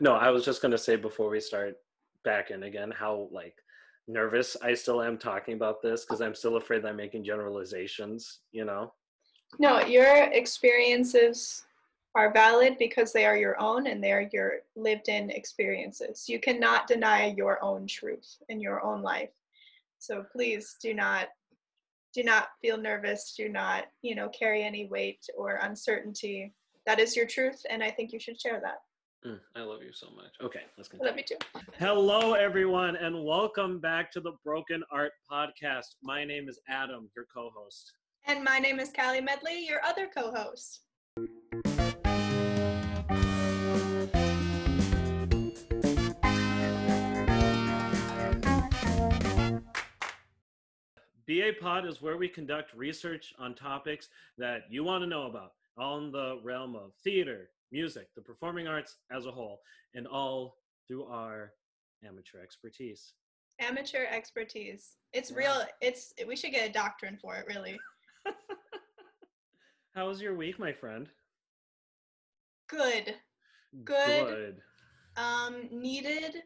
no, I was just gonna say before we start back in again how like nervous I still am talking about this because I'm still afraid that I'm making generalizations. You know. No, your experiences are valid because they are your own and they're your lived in experiences. You cannot deny your own truth in your own life. So please do not do not feel nervous, do not, you know, carry any weight or uncertainty. That is your truth and I think you should share that. Mm, I love you so much. Okay, let's I continue. love you too. Hello, everyone, and welcome back to the Broken Art Podcast. My name is Adam, your co host. And my name is Callie Medley, your other co-host. BA Pod is where we conduct research on topics that you want to know about, all in the realm of theater, music, the performing arts as a whole, and all through our amateur expertise. Amateur expertise. It's Yeah. real. It's we should get a doctrine for it, really. How was your week, my friend? Good. Good. Um, needed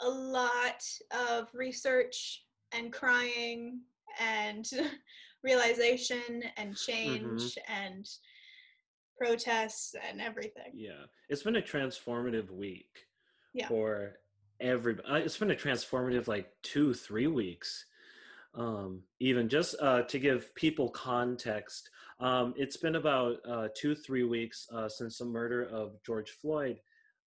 a lot of research and crying and realization and change and protests and everything. Yeah, it's been a transformative week Yeah. for every. uh, It's been a transformative like two, three weeks. Um, even just uh, to give people context, um, it's been about uh, two, three weeks uh, since the murder of George Floyd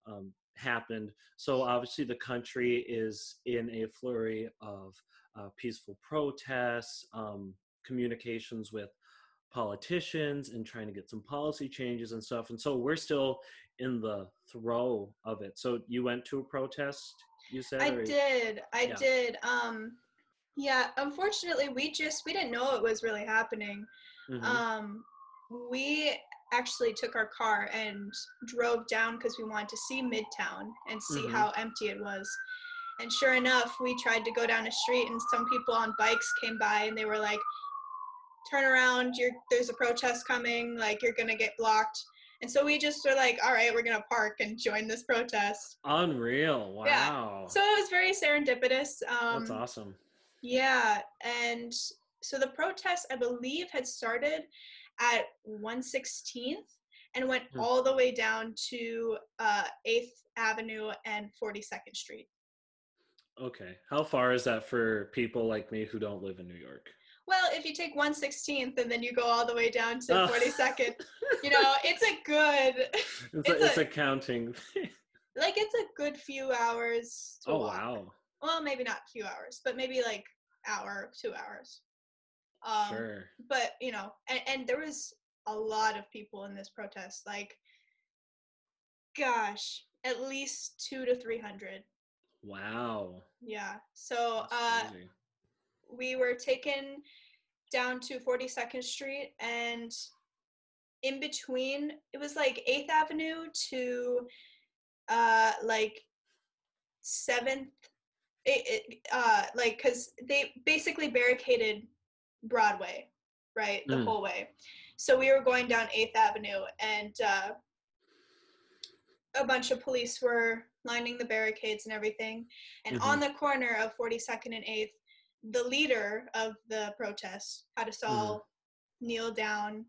um, happened. So obviously, the country is in a flurry of uh, peaceful protests, um, communications with politicians, and trying to get some policy changes and stuff. And so we're still in the throw of it. So you went to a protest, you said? I or- did. I Yeah. did. Um, yeah. Unfortunately, we just we didn't know it was really happening. Mhm. Um, we actually took our car and drove down because we wanted to see Midtown and see Mhm. how empty it was. And sure enough, we tried to go down a street, and some people on bikes came by, and they were like, "Turn around! You're there's a protest coming. Like you're gonna get blocked." And so we just were like, "All right, we're gonna park and join this protest." Unreal. wow Yeah. So it was very serendipitous. Um, That's awesome. yeah, and so the protest, I believe, had started at 116th and went Hmm. all the way down to uh, 8th Avenue and 42nd Street. Okay. How far is that for people like me who don't live in New York? Well, if you take 116th and then you go all the way down to Oh. 42nd, you know, it's a good, It's, It's a, it's a- a counting. like, it's a good few hours to oh, walk. wow. Well, maybe not few hours, but maybe like hour, two hours. Um, sure. but you know and, and there was a lot of people in this protest like gosh at least two to three hundred Wow. yeah so uh. We were taken down to 42nd street and in between it was like 8th avenue to uh like 7th it, it, uh like because they basically barricaded broadway right the Mm. whole way. So we were going down 8th avenue and uh a bunch of police were lining the barricades and everything. And on the corner of 42nd and 8th the leader of the protest had us all kneel down.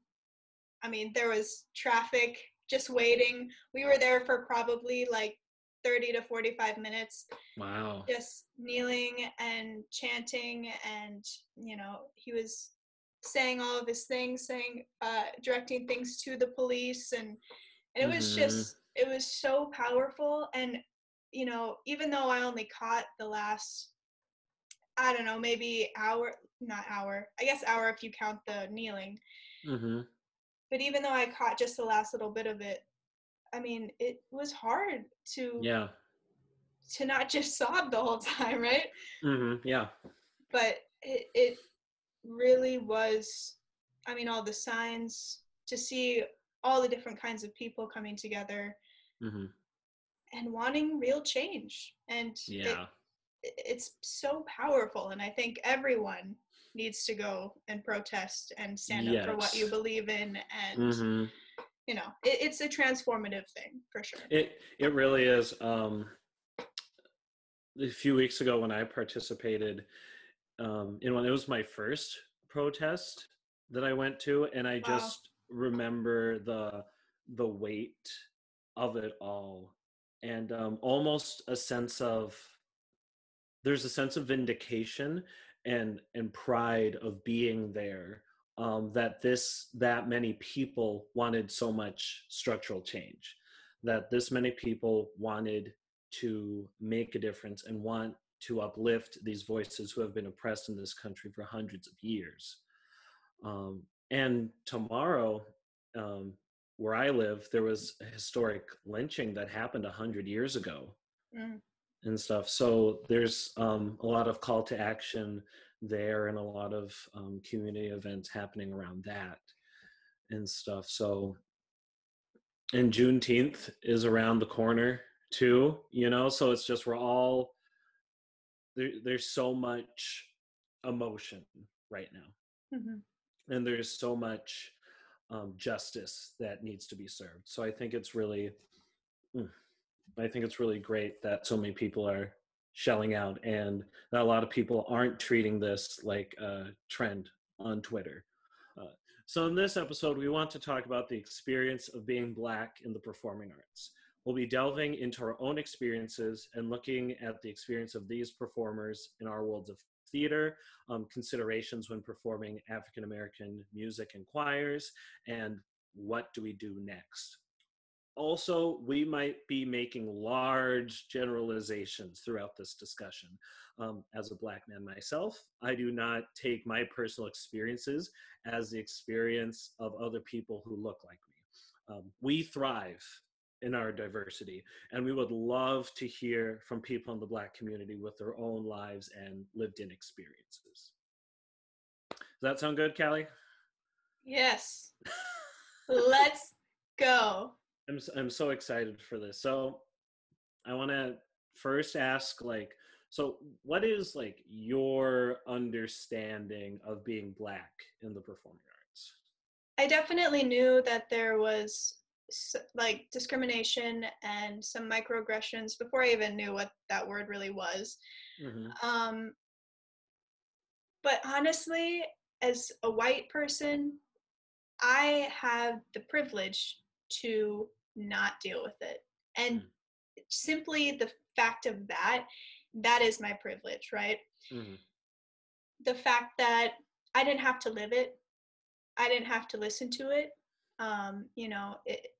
I mean, there was traffic just waiting. We were there for probably like 30 to 45 minutes, Wow. just kneeling and chanting. And, you know, he was saying all of his things, saying, uh, directing things to the police. And, and it was Mhm. just, it was so powerful. And, you know, even though I only caught the last I don't know, maybe hour, not hour, I guess hour if you count the kneeling. hmm But even though I caught just the last little bit of it, I mean, it was hard to Yeah. to not just sob the whole time, right? Mm-hmm. Yeah. But it it really was. I mean, all the signs to see all the different kinds of people coming together hmm and wanting real change, and it- Yeah. It's so powerful and i think everyone needs to go and protest and stand up for what you believe in and hmm you know, it, it's a transformative thing for sure. It it really is. Um, a few weeks ago, when I participated um, in one, it was my first protest that I went to, and I Wow. just remember the the weight of it all, and um, almost a sense of there's a sense of vindication and and pride of being there um, that this that many people wanted so much structural change that this many people wanted to make a difference and want to uplift these voices who have been oppressed in this country for hundreds of years um, and tomorrow um, where i live there was a historic lynching that happened 100 years ago Mm. And stuff. So there's um, a lot of call to action there and a lot of um, community events happening around that and stuff. So, and Juneteenth is around the corner too, you know, so it's just we're all there, there's so much emotion right now Mhm. and there's so much um, justice that needs to be served. So I think it's really, mm, I think it's really great that so many people are shelling out, and that a lot of people aren't treating this like a trend on Twitter. Uh, so in this episode, we want to talk about the experience of being Black in the performing arts. We'll be delving into our own experiences and looking at the experience of these performers in our worlds of theater, um, considerations when performing African American music and choirs, and what do we do next. Also, we might be making large generalizations throughout this discussion. Um, as a Black man myself, I do not take my personal experiences as the experience of other people who look like me. Um, we thrive in our diversity, and we would love to hear from people in the Black community with their own lives and lived in experiences. Does that sound good, Callie? Yes. Let's go. I'm I'm so excited for this. So I want to first ask like so what is like your understanding of being black in the performing arts? I definitely knew that there was like discrimination and some microaggressions before I even knew what that word really was. Mhm. Um, but honestly, as a white person, I have the privilege to not deal with it. And Mm. simply the fact of that, that is my privilege, right? Mhm. The fact that I didn't have to live it, I didn't have to listen to it. Um, you know, it,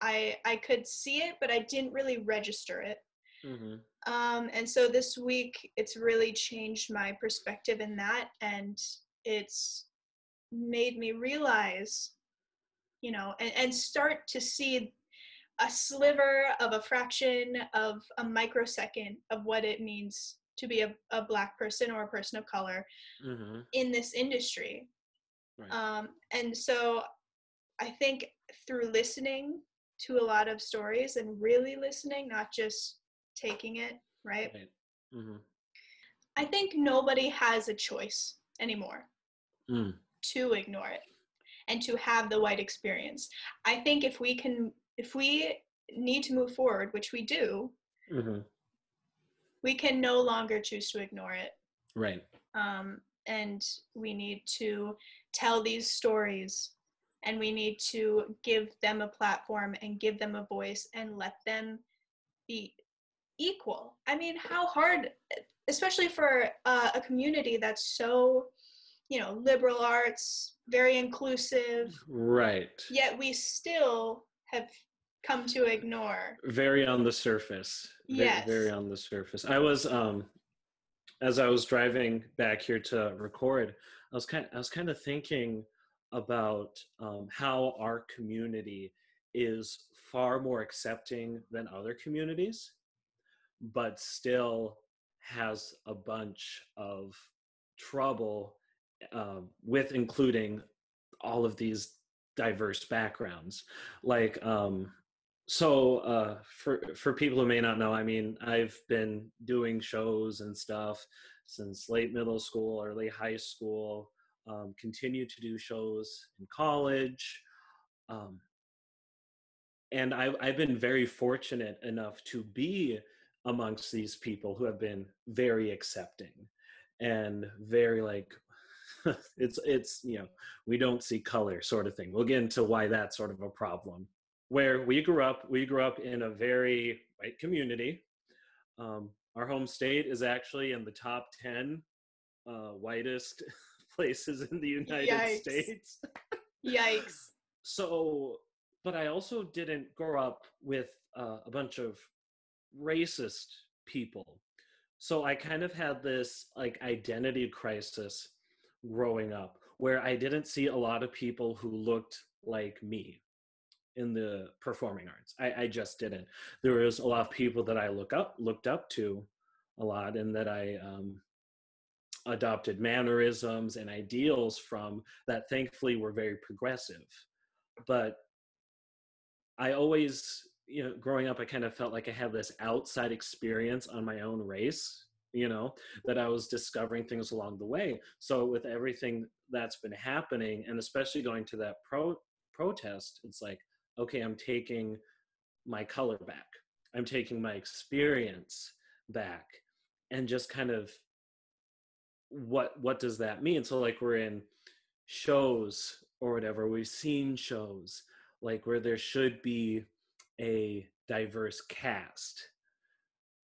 I I could see it, but I didn't really register it. Mhm. Um, and so this week, it's really changed my perspective in that, and it's made me realize, you know, and, and start to see a sliver of a fraction of a microsecond of what it means to be a, a black person or a person of color Mhm. in this industry. Right. Um, and so I think through listening to a lot of stories and really listening, not just taking it, right? right. Mhm. I think nobody has a choice anymore Mm. to ignore it and to have the white experience. I think if we can, if we need to move forward, which we do, Mhm. we can no longer choose to ignore it. Right. um, and we need to tell these stories and we need to give them a platform and give them a voice and let them be equal i mean how hard especially for uh, a community that's so you know liberal arts very inclusive Right. yet we still have come to ignore very on the surface Yes. very on the surface i was um as i was driving back here to record i was kind i was kind of thinking about um, how our community is far more accepting than other communities but still has a bunch of trouble um, with including all of these diverse backgrounds. Like um so uh for for people who may not know i mean i've been doing shows and stuff since late middle school early high school um continue to do shows in college um and I've I've been very fortunate enough to be amongst these people who have been very accepting and very like it's it's you know we don't see color sort of thing. We'll get into why that's sort of a problem. Where we grew up we grew up in a very white community. Um, our home state is actually in the top 10 uh, whitest places in the united Yikes. states. Yikes. so but i also didn't grow up with uh, a bunch of racist people. So i kind of had this like identity crisis growing up where i didn't see a lot of people who looked like me in the performing arts. I, I just didn't. There was a lot of people that i look up looked up to a lot and that i um, adopted mannerisms and ideals from that thankfully were very progressive. But i always you know growing up i kind of felt like i had this outside experience on my own race you know that i was discovering things along the way. So with everything that's been happening and especially going to that pro protest it's like okay i'm taking my color back. I'm taking my experience back and just kind of what what does that mean? So like we're in shows or whatever we've seen shows like where there should be a diverse cast.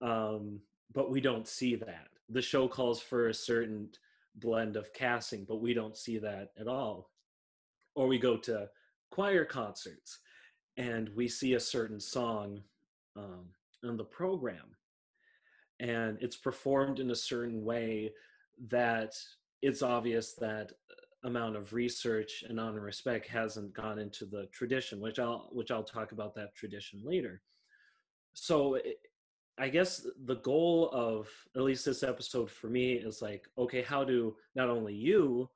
Um but we don't see that. The show calls for a certain blend of casting but we don't see that at all. Or we go to choir concerts and we see a certain song um, on the program. And it's performed in a certain way that it's obvious that amount of research and honor and respect hasn't gone into the tradition which i'll which i'll talk about that tradition later. So i guess the goal of at least this episode for me is like okay how do not only you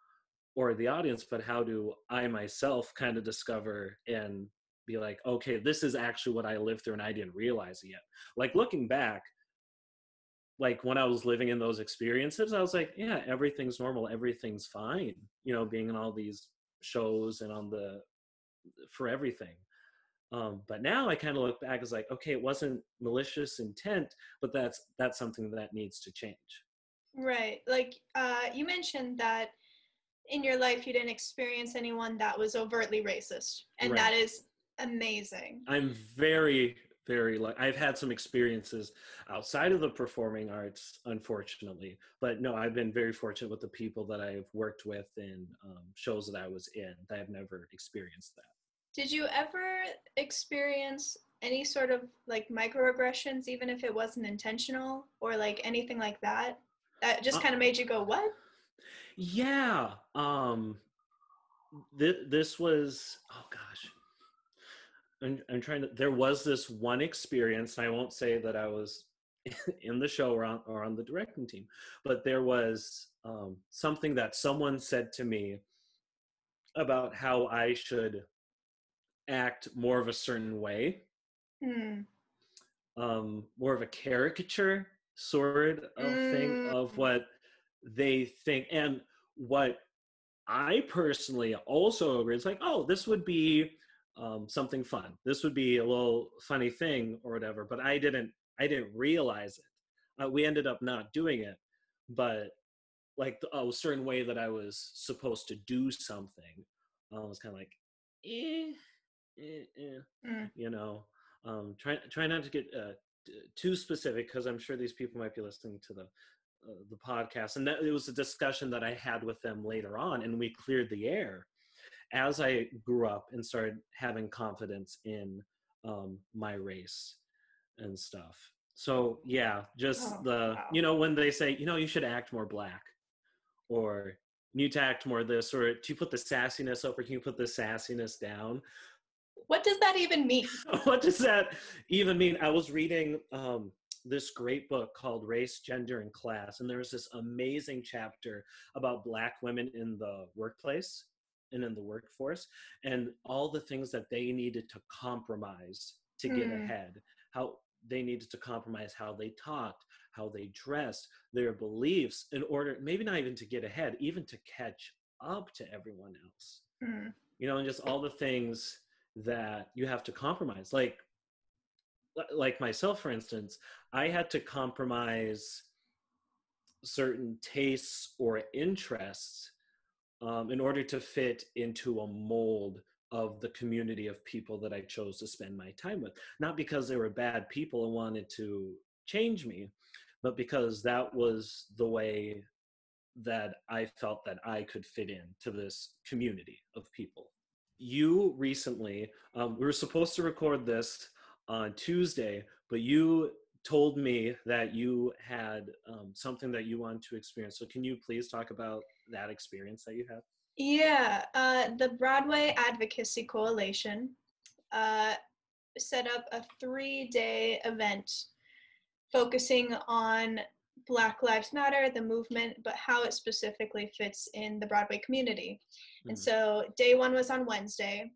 or the audience but how do i myself kind of discover and be like okay this is actually what i lived through and i didn't realize it yet like looking back like when I was living in those experiences, I was like, yeah, everything's normal, everything's fine. You know, being in all these shows and on the for everything. Um, but now I kind of look back as like, okay, it wasn't malicious intent, but that's that's something that needs to change. Right. Like uh, you mentioned that in your life you didn't experience anyone that was overtly racist, and Right. that is amazing. I'm very very like I've had some experiences outside of the performing arts, unfortunately, but no, I've been very fortunate with the people that I've worked with in um, shows that I was in. that I've never experienced that. Did you ever experience any sort of like microaggressions, even if it wasn't intentional, or like anything like that? That just Uh, kind of made you go, "What?" Yeah. Um th- this was oh gosh. I'm, I'm trying to there was this one experience and I won't say that I was in the show or on, or on the directing team but there was um, something that someone said to me about how I should act more of a certain way Hmm. um, more of a caricature sort of thing of Mm. what they think and what I personally also agree. It's like, oh, this would be um, something fun. This would be a little funny thing or whatever. But I didn't. I didn't realize it. Uh, we ended up not doing it, but like a certain way that I was supposed to do something, uh, I was kind of like, eh, eh, eh Mm. you know um try try not to get uh, t- too specific because i'm sure these people might be listening to the uh, the podcast and that it was a discussion that i had with them later on and we cleared the air as i grew up and started having confidence in um my race and stuff so yeah just Oh, the wow. you know when they say you know you should act more black or you need to act more this or do you put the sassiness up or can you put the sassiness down What does that even mean? what does that even mean? I was reading um, this great book called Race, Gender, and Class, and there was this amazing chapter about Black women in the workplace and in the workforce, and all the things that they needed to compromise to get Mm. ahead. How they needed to compromise how they talked, how they dressed, their beliefs, in order maybe not even to get ahead, even to catch up to everyone else Hmm. you know, and just all the things that you have to compromise like like myself for instance i had to compromise certain tastes or interests um, in order to fit into a mold of the community of people that I chose to spend my time with. Not because they were bad people and wanted to change me, but because that was the way that I felt that I could fit in to this community of people. You recently, um, we were supposed to record this on Tuesday, but you told me that you had um, something that you wanted to experience. So, can you please talk about that experience that you had? Yeah, uh, the Broadway Advocacy Coalition uh, set up a three day event focusing on Black Lives Matter, the movement, but how it specifically fits in the Broadway community. Mm-hmm. And so, day one was on Wednesday,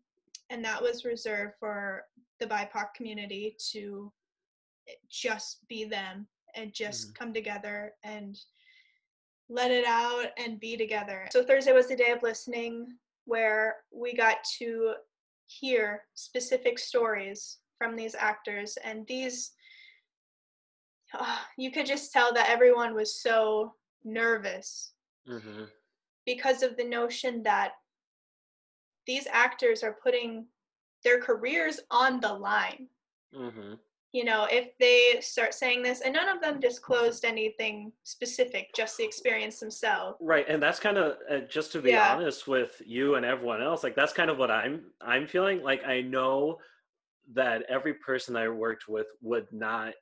and that was reserved for the BIPOC community to just be them and just mm-hmm. come together and let it out and be together. So Thursday was the day of listening where we got to hear specific stories from these actors and these oh, you could just tell that everyone was so nervous mm-hmm. because of the notion that these actors are putting their careers on the line. Mm-hmm you know, if they start saying this, and none of them disclosed anything specific, just the experience themselves. Right, and that's kind of uh, just to be yeah. honest with you and everyone else. Like that's kind of what I'm I'm feeling. Like I know that every person I worked with would not,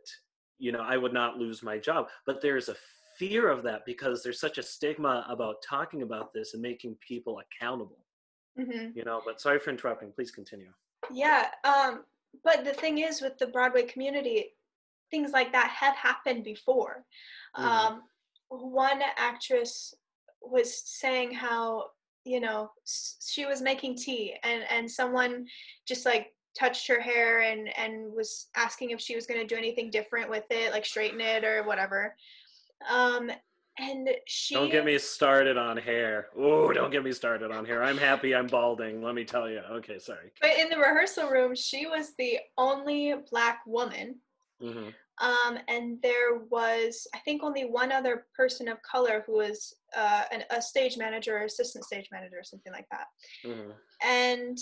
you know, I would not lose my job, but there's a fear of that because there's such a stigma about talking about this and making people accountable. Mm-hmm. You know, but sorry for interrupting. Please continue. Yeah. Um, but the thing is with the broadway community things like that have happened before mm-hmm. um, one actress was saying how you know she was making tea and and someone just like touched her hair and and was asking if she was going to do anything different with it like straighten it or whatever. Um and she don't get me started on hair. Oh don't get me started on hair. I'm happy i'm balding let me tell you okay sorry. But in the rehearsal room she was the only black woman. Mm-hmm. um, and there was i think only one other person of color who was uh, an, a stage manager or assistant stage manager or something like that. Mm-hmm. and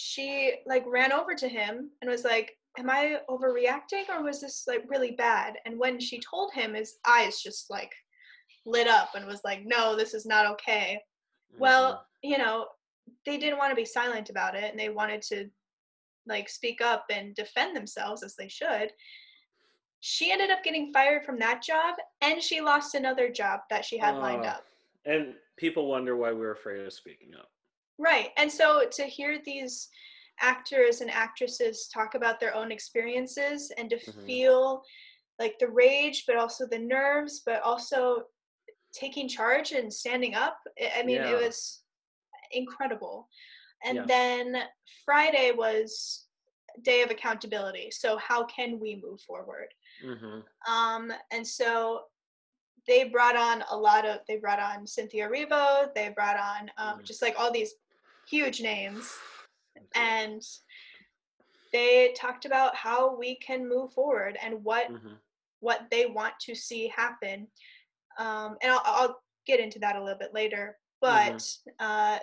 she like ran over to him and was like am i overreacting or was this like really bad and when she told him his eyes just like lit up and was like, no, this is not okay. Mm-hmm. Well, you know, they didn't want to be silent about it and they wanted to like speak up and defend themselves as they should. She ended up getting fired from that job and she lost another job that she had uh, lined up. And people wonder why we're afraid of speaking up. Right. And so to hear these actors and actresses talk about their own experiences and to mm-hmm. feel like the rage, but also the nerves, but also taking charge and standing up. I mean, yeah. it was incredible. And yeah. then Friday was day of accountability. So how can we move forward? Mm-hmm. Um, and so they brought on a lot of. They brought on Cynthia Erivo. They brought on um, mm-hmm. just like all these huge names, and they talked about how we can move forward and what mm-hmm. what they want to see happen um, and I'll, I'll, get into that a little bit later. But mm-hmm. uh,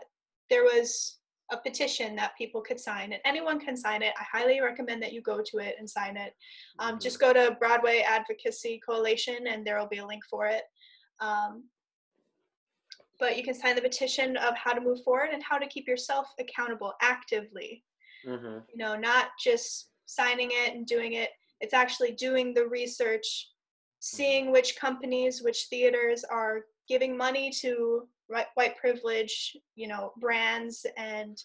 there was a petition that people could sign, and anyone can sign it. I highly recommend that you go to it and sign it. Um, mm-hmm. Just go to Broadway Advocacy Coalition, and there will be a link for it. Um, but you can sign the petition of how to move forward and how to keep yourself accountable actively. Mm-hmm. You know, not just signing it and doing it. It's actually doing the research seeing which companies, which theaters are giving money to white privilege, you know, brands, and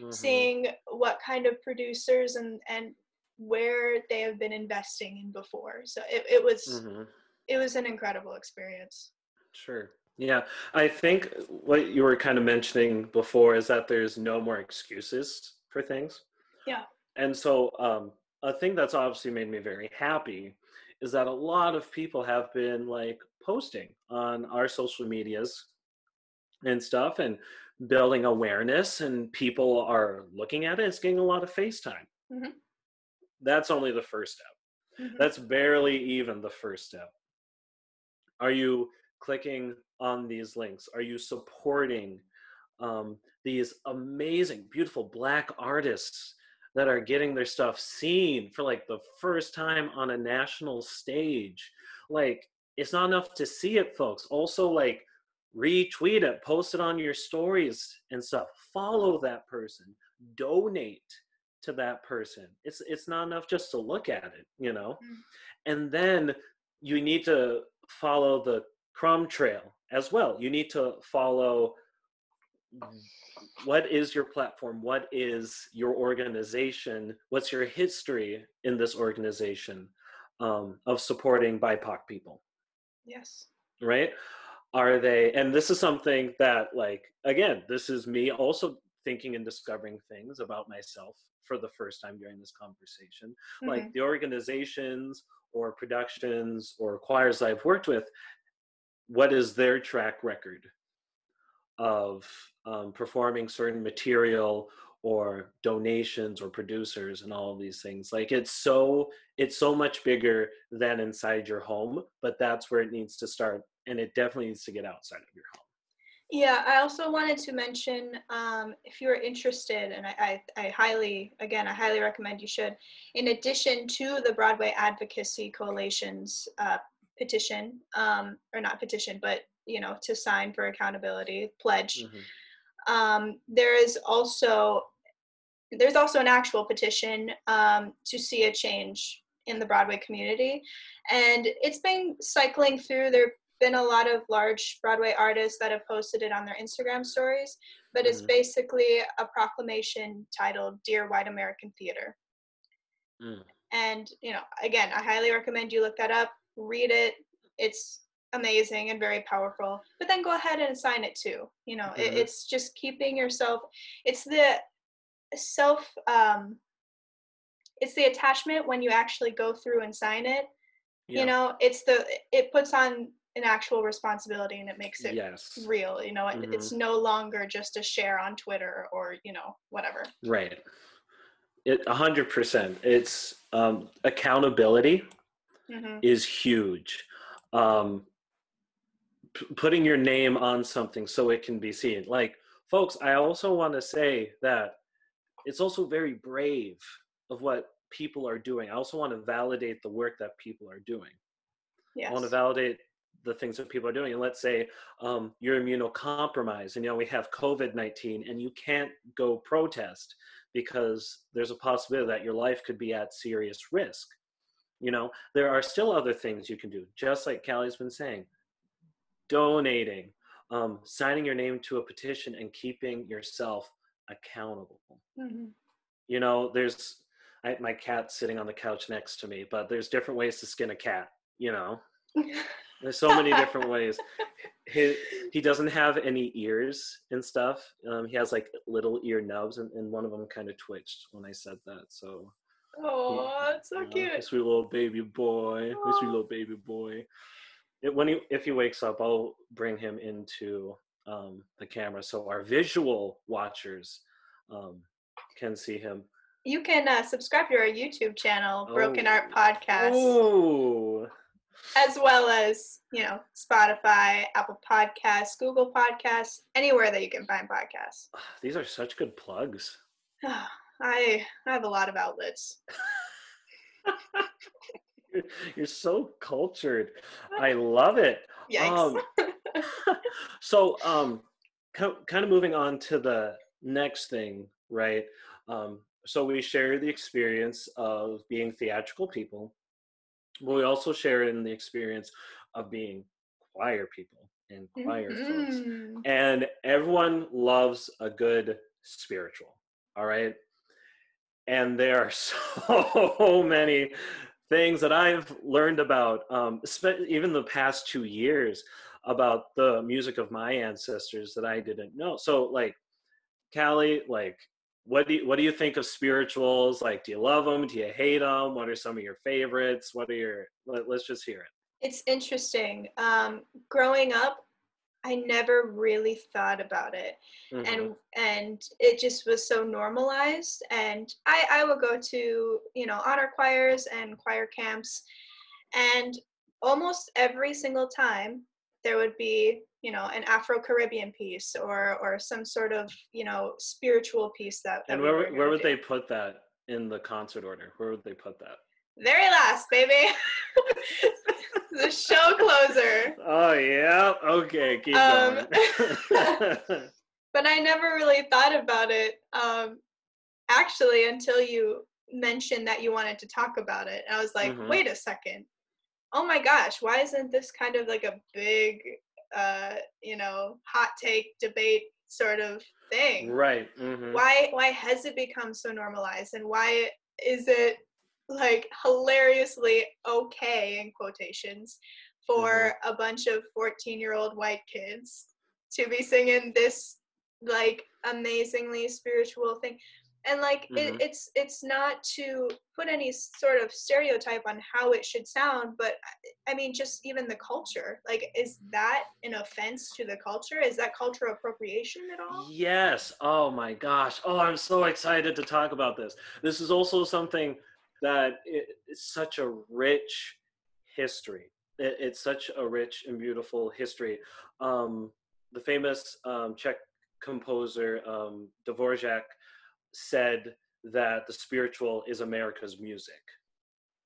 mm-hmm. seeing what kind of producers and and where they have been investing in before. So it, it was mm-hmm. it was an incredible experience. Sure. Yeah, I think what you were kind of mentioning before is that there's no more excuses for things. Yeah. And so um, a thing that's obviously made me very happy is that a lot of people have been like posting on our social medias and stuff and building awareness and people are looking at it it's getting a lot of facetime Mhm. that's only the first step Mhm. that's barely even the first step are you clicking on these links? Are you supporting um, these amazing beautiful black artists that are getting their stuff seen for like the first time on a national stage? Like it's not enough to see it folks. Also like retweet it post it on your stories and stuff. Follow that person. Donate to that person. It's it's not enough just to look at it you know? Mm. and then you need to follow the crumb trail as well. You need to follow what is your platform? What is your organization? What's your history in this organization um, of supporting bipoc people? Yes. right? Are they and this is something that like again this is me also thinking and discovering things about myself for the first time during this conversation. Mhm. like the organizations or productions or choirs i've worked with what is their track record of um, performing certain material or donations or producers and all of these things? Like it's so it's so much bigger than inside your home but that's where it needs to start and it definitely needs to get outside of your home. Yeah, I also wanted to mention um, if you're interested, and I, I, I highly, again, I highly recommend you should, in addition to the Broadway Advocacy Coalition's uh, petition, um, or not petition, but you know, to sign for accountability pledge, Mhm. um, there is also there's also an actual petition um, to see a change in the Broadway community, and it's been cycling through. There've been a lot of large Broadway artists that have posted it on their Instagram stories, but it's Mhm. basically a proclamation titled "Dear White American Theater." Mm. And you know, again, I highly recommend you look that up, read it. It's amazing and very powerful. But then go ahead and sign it too. You know, it, Mhm. it's just keeping yourself. It's the self. Um, it's the attachment when you actually go through and sign it. Yeah. You know, it's the it puts on an actual responsibility and it makes it yes real. You know, it, Mhm. it's no longer just a share on Twitter or you know whatever. right it 100% it's um, accountability hmm is huge. Um, p- putting your name on something so it can be seen. Like, folks, I also want to say that it's also very brave of what people are doing. I also want to validate the work that people are doing. Yes. I want to validate the things that people are doing. And let's say um, you're immunocompromised, and you know we have COVID nineteen, and you can't go protest because there's a possibility that your life could be at serious risk. You know, there are still other things you can do, just like Callie's been saying, donating, um, signing your name to a petition, and keeping yourself accountable. Mhm. you know there's I, my cat sitting on the couch next to me but there's different ways to skin a cat you know? There's so many different ways. He, he doesn't have any ears and stuff. Um, he has like little ear nubs and, and one of them kind of twitched when i said that so Oh, it's so you know, cute. sweet little baby boy my sweet little baby boy it, when he if he wakes up i'll bring him into um, the camera so our visual watchers um, can see him You can uh, subscribe to our YouTube channel, Broken Oh. Art Podcast, Oh, as well as you know Spotify, Apple Podcasts, Google Podcasts, anywhere that you can find podcasts. these are such good plugs. I I have a lot of outlets. You're, you're so cultured. I love it. Yikes. Um, so, um, kind of moving on to the next thing, right? Um, so we share the experience of being theatrical people, but we also share in the experience of being choir people and choir folks. Mhm. and everyone loves a good spiritual all right and there are so many things that i've learned about um, even the past two years about the music of my ancestors that i didn't know. So like callie like what do you what do you think of spirituals? Like do you love them do you hate them what are some of your favorites? What are your let, let's just hear it. It's interesting. Um, growing up, I never really thought about it. Mhm. and and it just was so normalized and i i would go to you know honor choirs and choir camps and almost every single time there would be you know an afro-caribbean piece or or some sort of you know spiritual piece that, and where where would do. they put that in the concert order? Where would they put that? Very last baby the show closer Oh yeah. Okay, keep Um, going. but I never really thought about it um, actually until you mentioned that you wanted to talk about it. And I was like, Mhm. wait a second. Oh my gosh, why isn't this kind of like a big, uh, you know, hot take debate sort of thing? right. mhm. Why why has it become so normalized and why is it like hilariously okay in quotations for a bunch of 14 year old white kids to be singing this like amazingly spiritual thing and like Mhm. it, it's it's not to put any sort of stereotype on how it should sound but i mean just even the culture like is that an offense to the culture is that cultural appropriation at all Yes. Oh my gosh. Oh, I'm so excited to talk about this. This is also something that it's such a rich history. It, it's such a rich and beautiful history. Um, the famous um, Czech composer um, Dvorak said that the spiritual is America's music,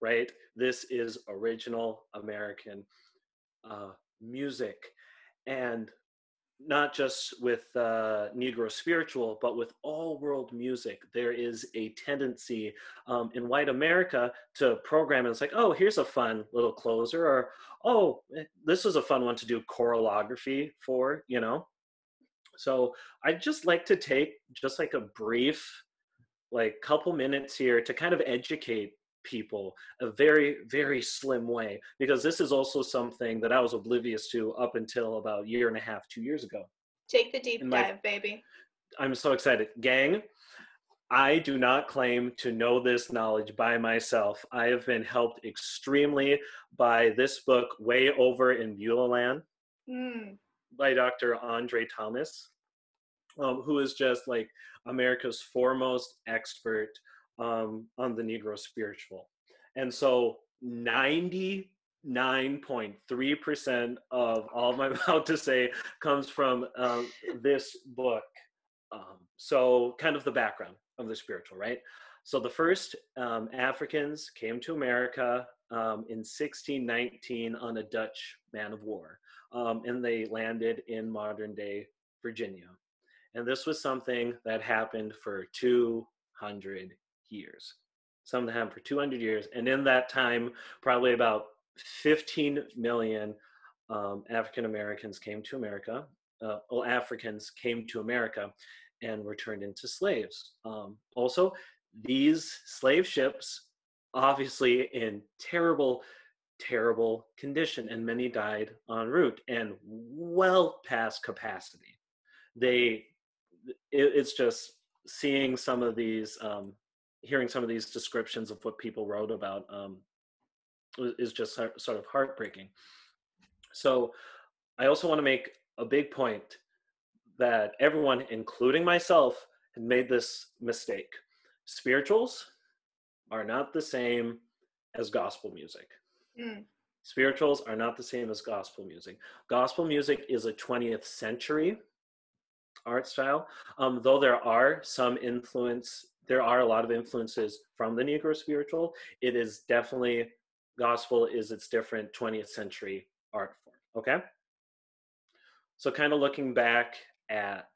right? This is original American uh, music. And not just with uh, Negro spiritual, but with all world music, there is a tendency um, in white America to program. It's like, oh, here's a fun little closer, or oh, eh, this is a fun one to do chorography for, you know. So I'd just like to take just like a brief, like couple minutes here to kind of educate people a very very slim way because this is also something that i was oblivious to up until about a year and a half two years ago. Take the deep my- dive baby. I'm so excited. Gang i do not claim to know this knowledge by myself. I have been helped extremely by this book way over in beulah land mm. by dr andre thomas um, who is just like america's foremost expert um, on the negro spiritual. And so 99.3% of all i'm about to say comes from um, this book um, so kind of the background of the spiritual right? So the first um, africans came to america um, in 1619 on a dutch man of war um, and they landed in modern day virginia. And this was something that happened for 200 years. Something that happened for 200 years. And in that time, probably about 15 million um, African Americans came to America. Uh, Africans came to America and were turned into slaves. Um, also, these slave ships, obviously in terrible, terrible condition, and many died en route and well past capacity. They it, it's just seeing some of these um, hearing some of these descriptions of what people wrote about um, is just sort of heartbreaking. So i also want to make a big point that everyone including myself had made this mistake. Spirituals are not the same as gospel music. Mm. spirituals are not the same as gospel music. Gospel music is a 20th century art style um, though there are some influence there are a lot of influences from the negro spiritual it is definitely gospel is its different 20th century art form okay? So kind of looking back at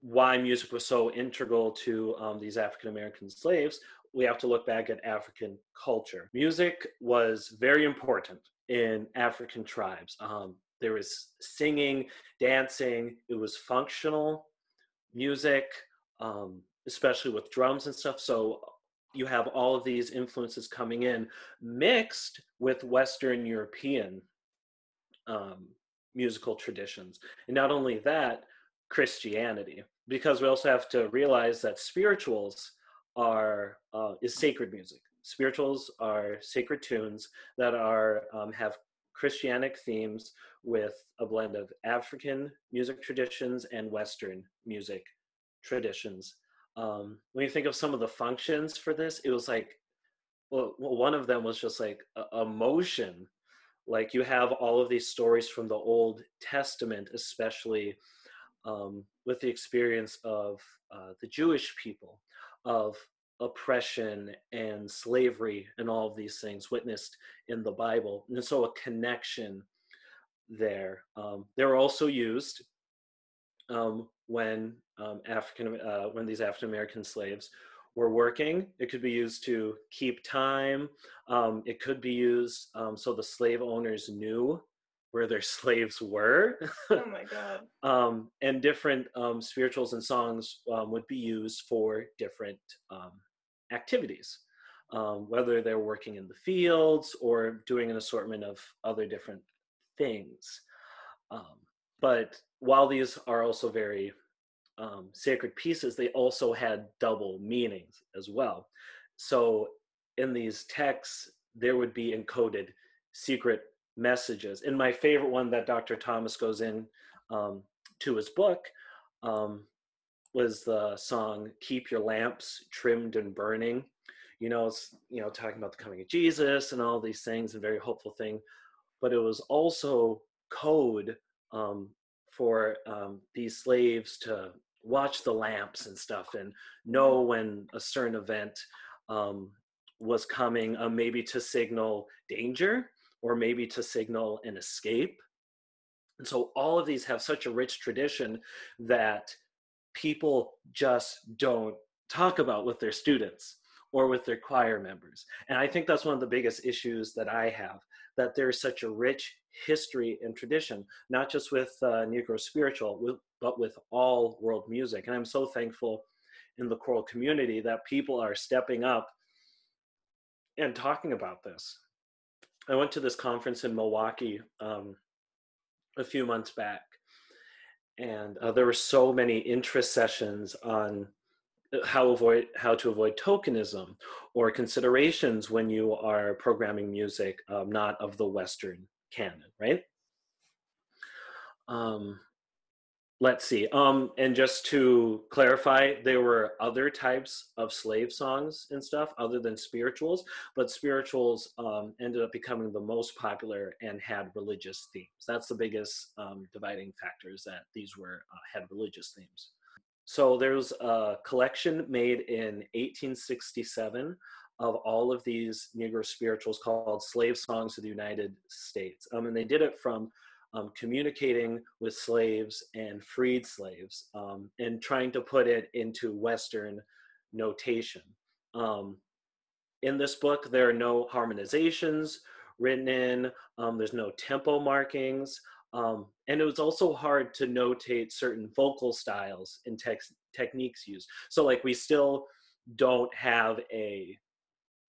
why music was so integral to um, these african american slaves we have to look back at african culture. Music was very important in african tribes. Um, there was singing dancing it was functional music um, especially with drums and stuff so you have all of these influences coming in mixed with western european um, musical traditions and not only that christianity because we also have to realize that spirituals are uh, is sacred music spirituals are sacred tunes that are um, have Christianic themes with a blend of African music traditions and Western music traditions. Um, when you think of some of the functions for this, it was like, well, one of them was just like emotion. Like you have all of these stories from the Old Testament, especially um, with the experience of uh, the Jewish people, of oppression and slavery and all of these things witnessed in the Bible. And so a connection there. Um, they're also used um, when um, African uh, when these African American slaves were working. It could be used to keep time. Um, it could be used um, so the slave owners knew where their slaves were. oh my God. um, and different um, spirituals and songs um, would be used for different um, activities, um, whether they're working in the fields or doing an assortment of other different things. Um, but while these are also very um, sacred pieces, they also had double meanings as well. So in these texts, there would be encoded secret messages. And my favorite one that Dr. Thomas goes in um, to his book um, was the song "Keep Your Lamps Trimmed and Burning." You know, it's you know talking about the coming of Jesus and all these things, and very hopeful thing. But it was also code um, for um, these slaves to watch the lamps and stuff and know when a certain event um, was coming, uh, maybe to signal danger or maybe to signal an escape. And so all of these have such a rich tradition that people just don't talk about with their students or with their choir members. And I think that's one of the biggest issues that I have that there's such a rich history and tradition, not just with uh, Negro spiritual, with, but with all world music. And I'm so thankful in the choral community that people are stepping up and talking about this. I went to this conference in Milwaukee um, a few months back, and uh, there were so many interest sessions on uh, how avoid how to avoid tokenism or considerations when you are programming music um, not of the Western canon, right? Um, let's see. Um, and just to clarify, there were other types of slave songs and stuff other than spirituals, but spirituals um, ended up becoming the most popular and had religious themes. That's the biggest um, dividing factors that these were uh, had religious themes. So there's a collection made in 1867 of all of these Negro spirituals called Slave Songs of the United States. Um, and they did it from um, communicating with slaves and freed slaves um, and trying to put it into Western notation. Um, in this book, there are no harmonizations written in, um, there's no tempo markings, um, and it was also hard to notate certain vocal styles and techniques used. So, like, we still don't have a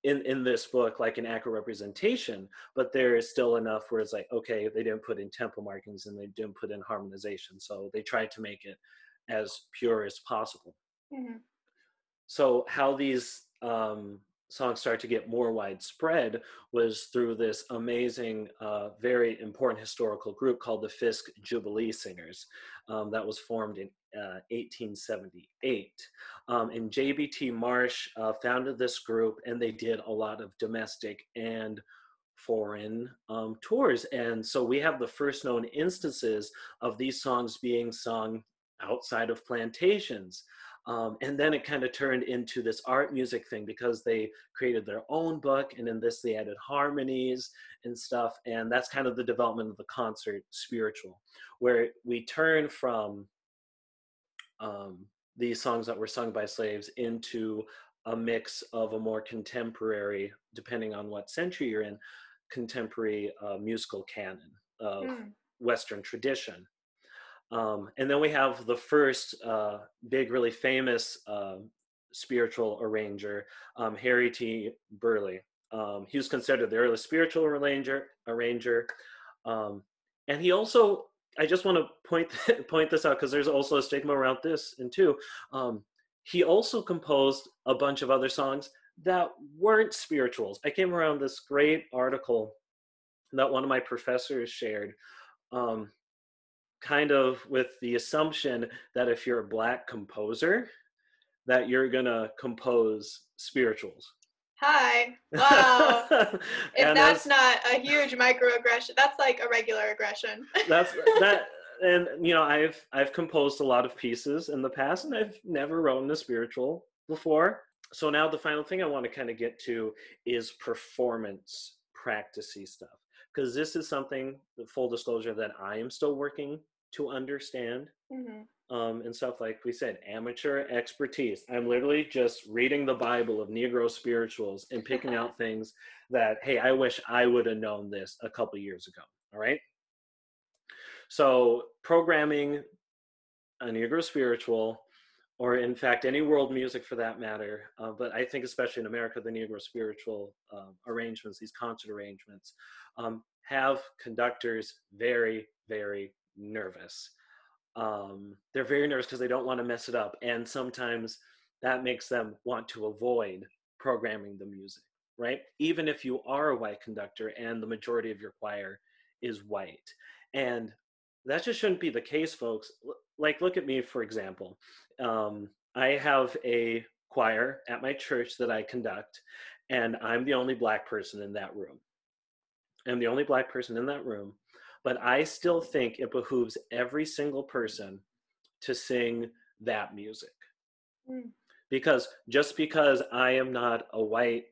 in in this book like an accurate representation but there is still enough where it's like okay they didn't put in tempo markings and they didn't put in harmonization so they tried to make it as pure as possible mm-hmm. so how these um, songs started to get more widespread was through this amazing, uh, very important historical group called the Fisk Jubilee Singers um, that was formed in uh, 1878. Um, and JBT Marsh uh, founded this group, and they did a lot of domestic and foreign um, tours. And so we have the first known instances of these songs being sung outside of plantations. Um, and then it kind of turned into this art music thing because they created their own book, and in this they added harmonies and stuff. And that's kind of the development of the concert spiritual, where we turn from um, these songs that were sung by slaves into a mix of a more contemporary, depending on what century you're in, contemporary uh, musical canon of mm. Western tradition. Um, and then we have the first uh, big, really famous uh, spiritual arranger, um, Harry T. Burleigh. Um, he was considered the early spiritual arranger. arranger. Um, and he also, I just want to point point this out because there's also a stigma around this, and too, um, he also composed a bunch of other songs that weren't spirituals. I came around this great article that one of my professors shared, um, kind of with the assumption that if you're a black composer, that you're gonna compose spirituals. Hi. Wow. if that's, not a huge microaggression, that's like a regular aggression. that's that and you know, I've I've composed a lot of pieces in the past and I've never written a spiritual before. So now the final thing I want to kind of get to is performance practicey stuff. Because this is something, the full disclosure, that I am still working to understand. Mm-hmm um, and stuff like we said amateur expertise. I'm literally just reading the bible of negro spirituals and picking out things that hey i wish i would have known this a couple years ago all right? So programming a negro spiritual or in fact any world music for that matter uh, but i think especially in america the negro spiritual uh, arrangements these concert arrangements um, have conductors very very nervous um, they're very nervous because they don't want to mess it up and sometimes that makes them want to avoid programming the music right? Even if you are a white conductor and the majority of your choir is white and that just shouldn't be the case folks. Like look at me for example. Um, i have a choir at my church that i conduct and i'm the only black person in that room. I'm the only black person in that room but I still think it behooves every single person to sing that music. Mm. Because just because I am not a white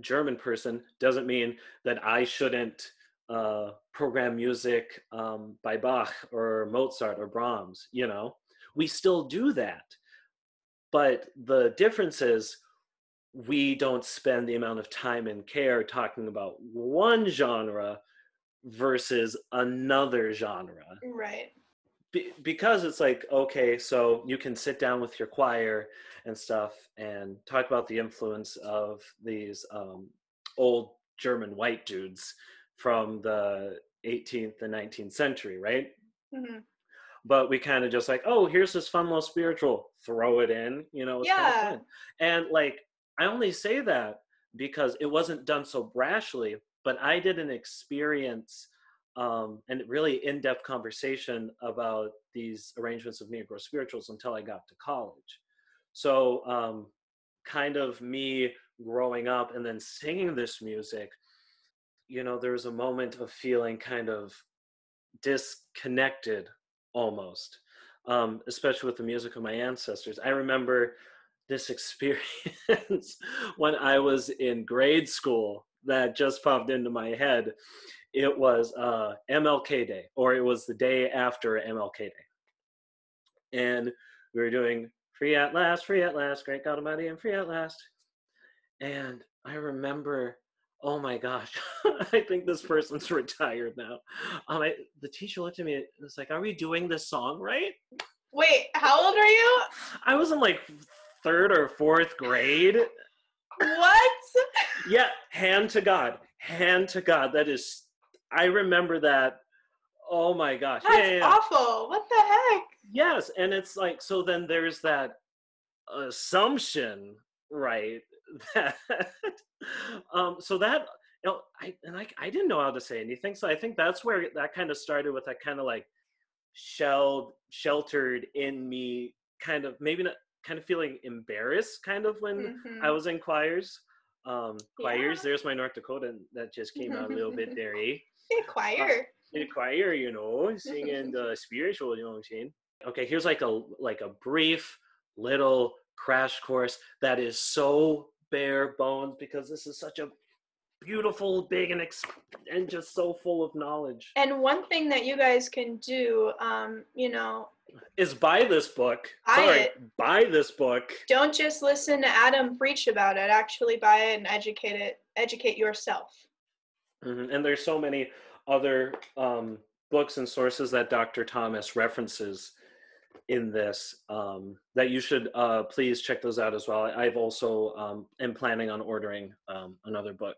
German person doesn't mean that I shouldn't uh, program music um, by Bach or Mozart or Brahms, you know? We still do that. But the difference is we don't spend the amount of time and care talking about one genre versus another genre. Right. Be- because it's like, okay, so you can sit down with your choir and stuff and talk about the influence of these um, old German white dudes from the 18th and 19th century, right? Mm-hmm. But we kind of just like, oh, here's this fun little spiritual, throw it in, you know, yeah. Fun. And like, I only say that because it wasn't done so brashly, but I did an experience um, and really in-depth conversation about these arrangements of Negro spirituals until I got to college. So um, kind of me growing up and then singing this music, you know, there was a moment of feeling kind of disconnected almost, um, especially with the music of my ancestors. I remember this experience when I was in grade school that just popped into my head. It was uh, MLK Day, or it was the day after MLK Day. And we were doing Free at Last, Free at Last, Great God Almighty, and Free at Last. And I remember, oh my gosh, I think this person's retired now. Um, I, the teacher looked at me and was like, Are we doing this song right? Wait, how old are you? I was in like third or fourth grade. What? yeah, hand to God. Hand to God. That is I remember that. Oh my gosh. That's yeah, yeah. awful. What the heck? Yes, and it's like so then there's that assumption, right? That um so that you know, I and I I didn't know how to say anything. So I think that's where that kind of started with that kind of like shelled sheltered in me kind of maybe not kind of feeling embarrassed kind of when mm-hmm. I was in choirs. Um, choirs, yeah. there's my North Dakota that just came out a little bit there, eh? choir. Uh, in choir, you know, singing the spiritual, you know what I'm saying? Okay, here's like a like a brief little crash course that is so bare bones because this is such a beautiful, big, and ex- and just so full of knowledge. And one thing that you guys can do, um, you know, is buy this book. Buy Sorry, it. buy this book. Don't just listen to Adam preach about it. Actually, buy it and educate it. Educate yourself. Mm-hmm. And there's so many other um, books and sources that Dr. Thomas references in this um, that you should uh, please check those out as well. I've also um, am planning on ordering um, another book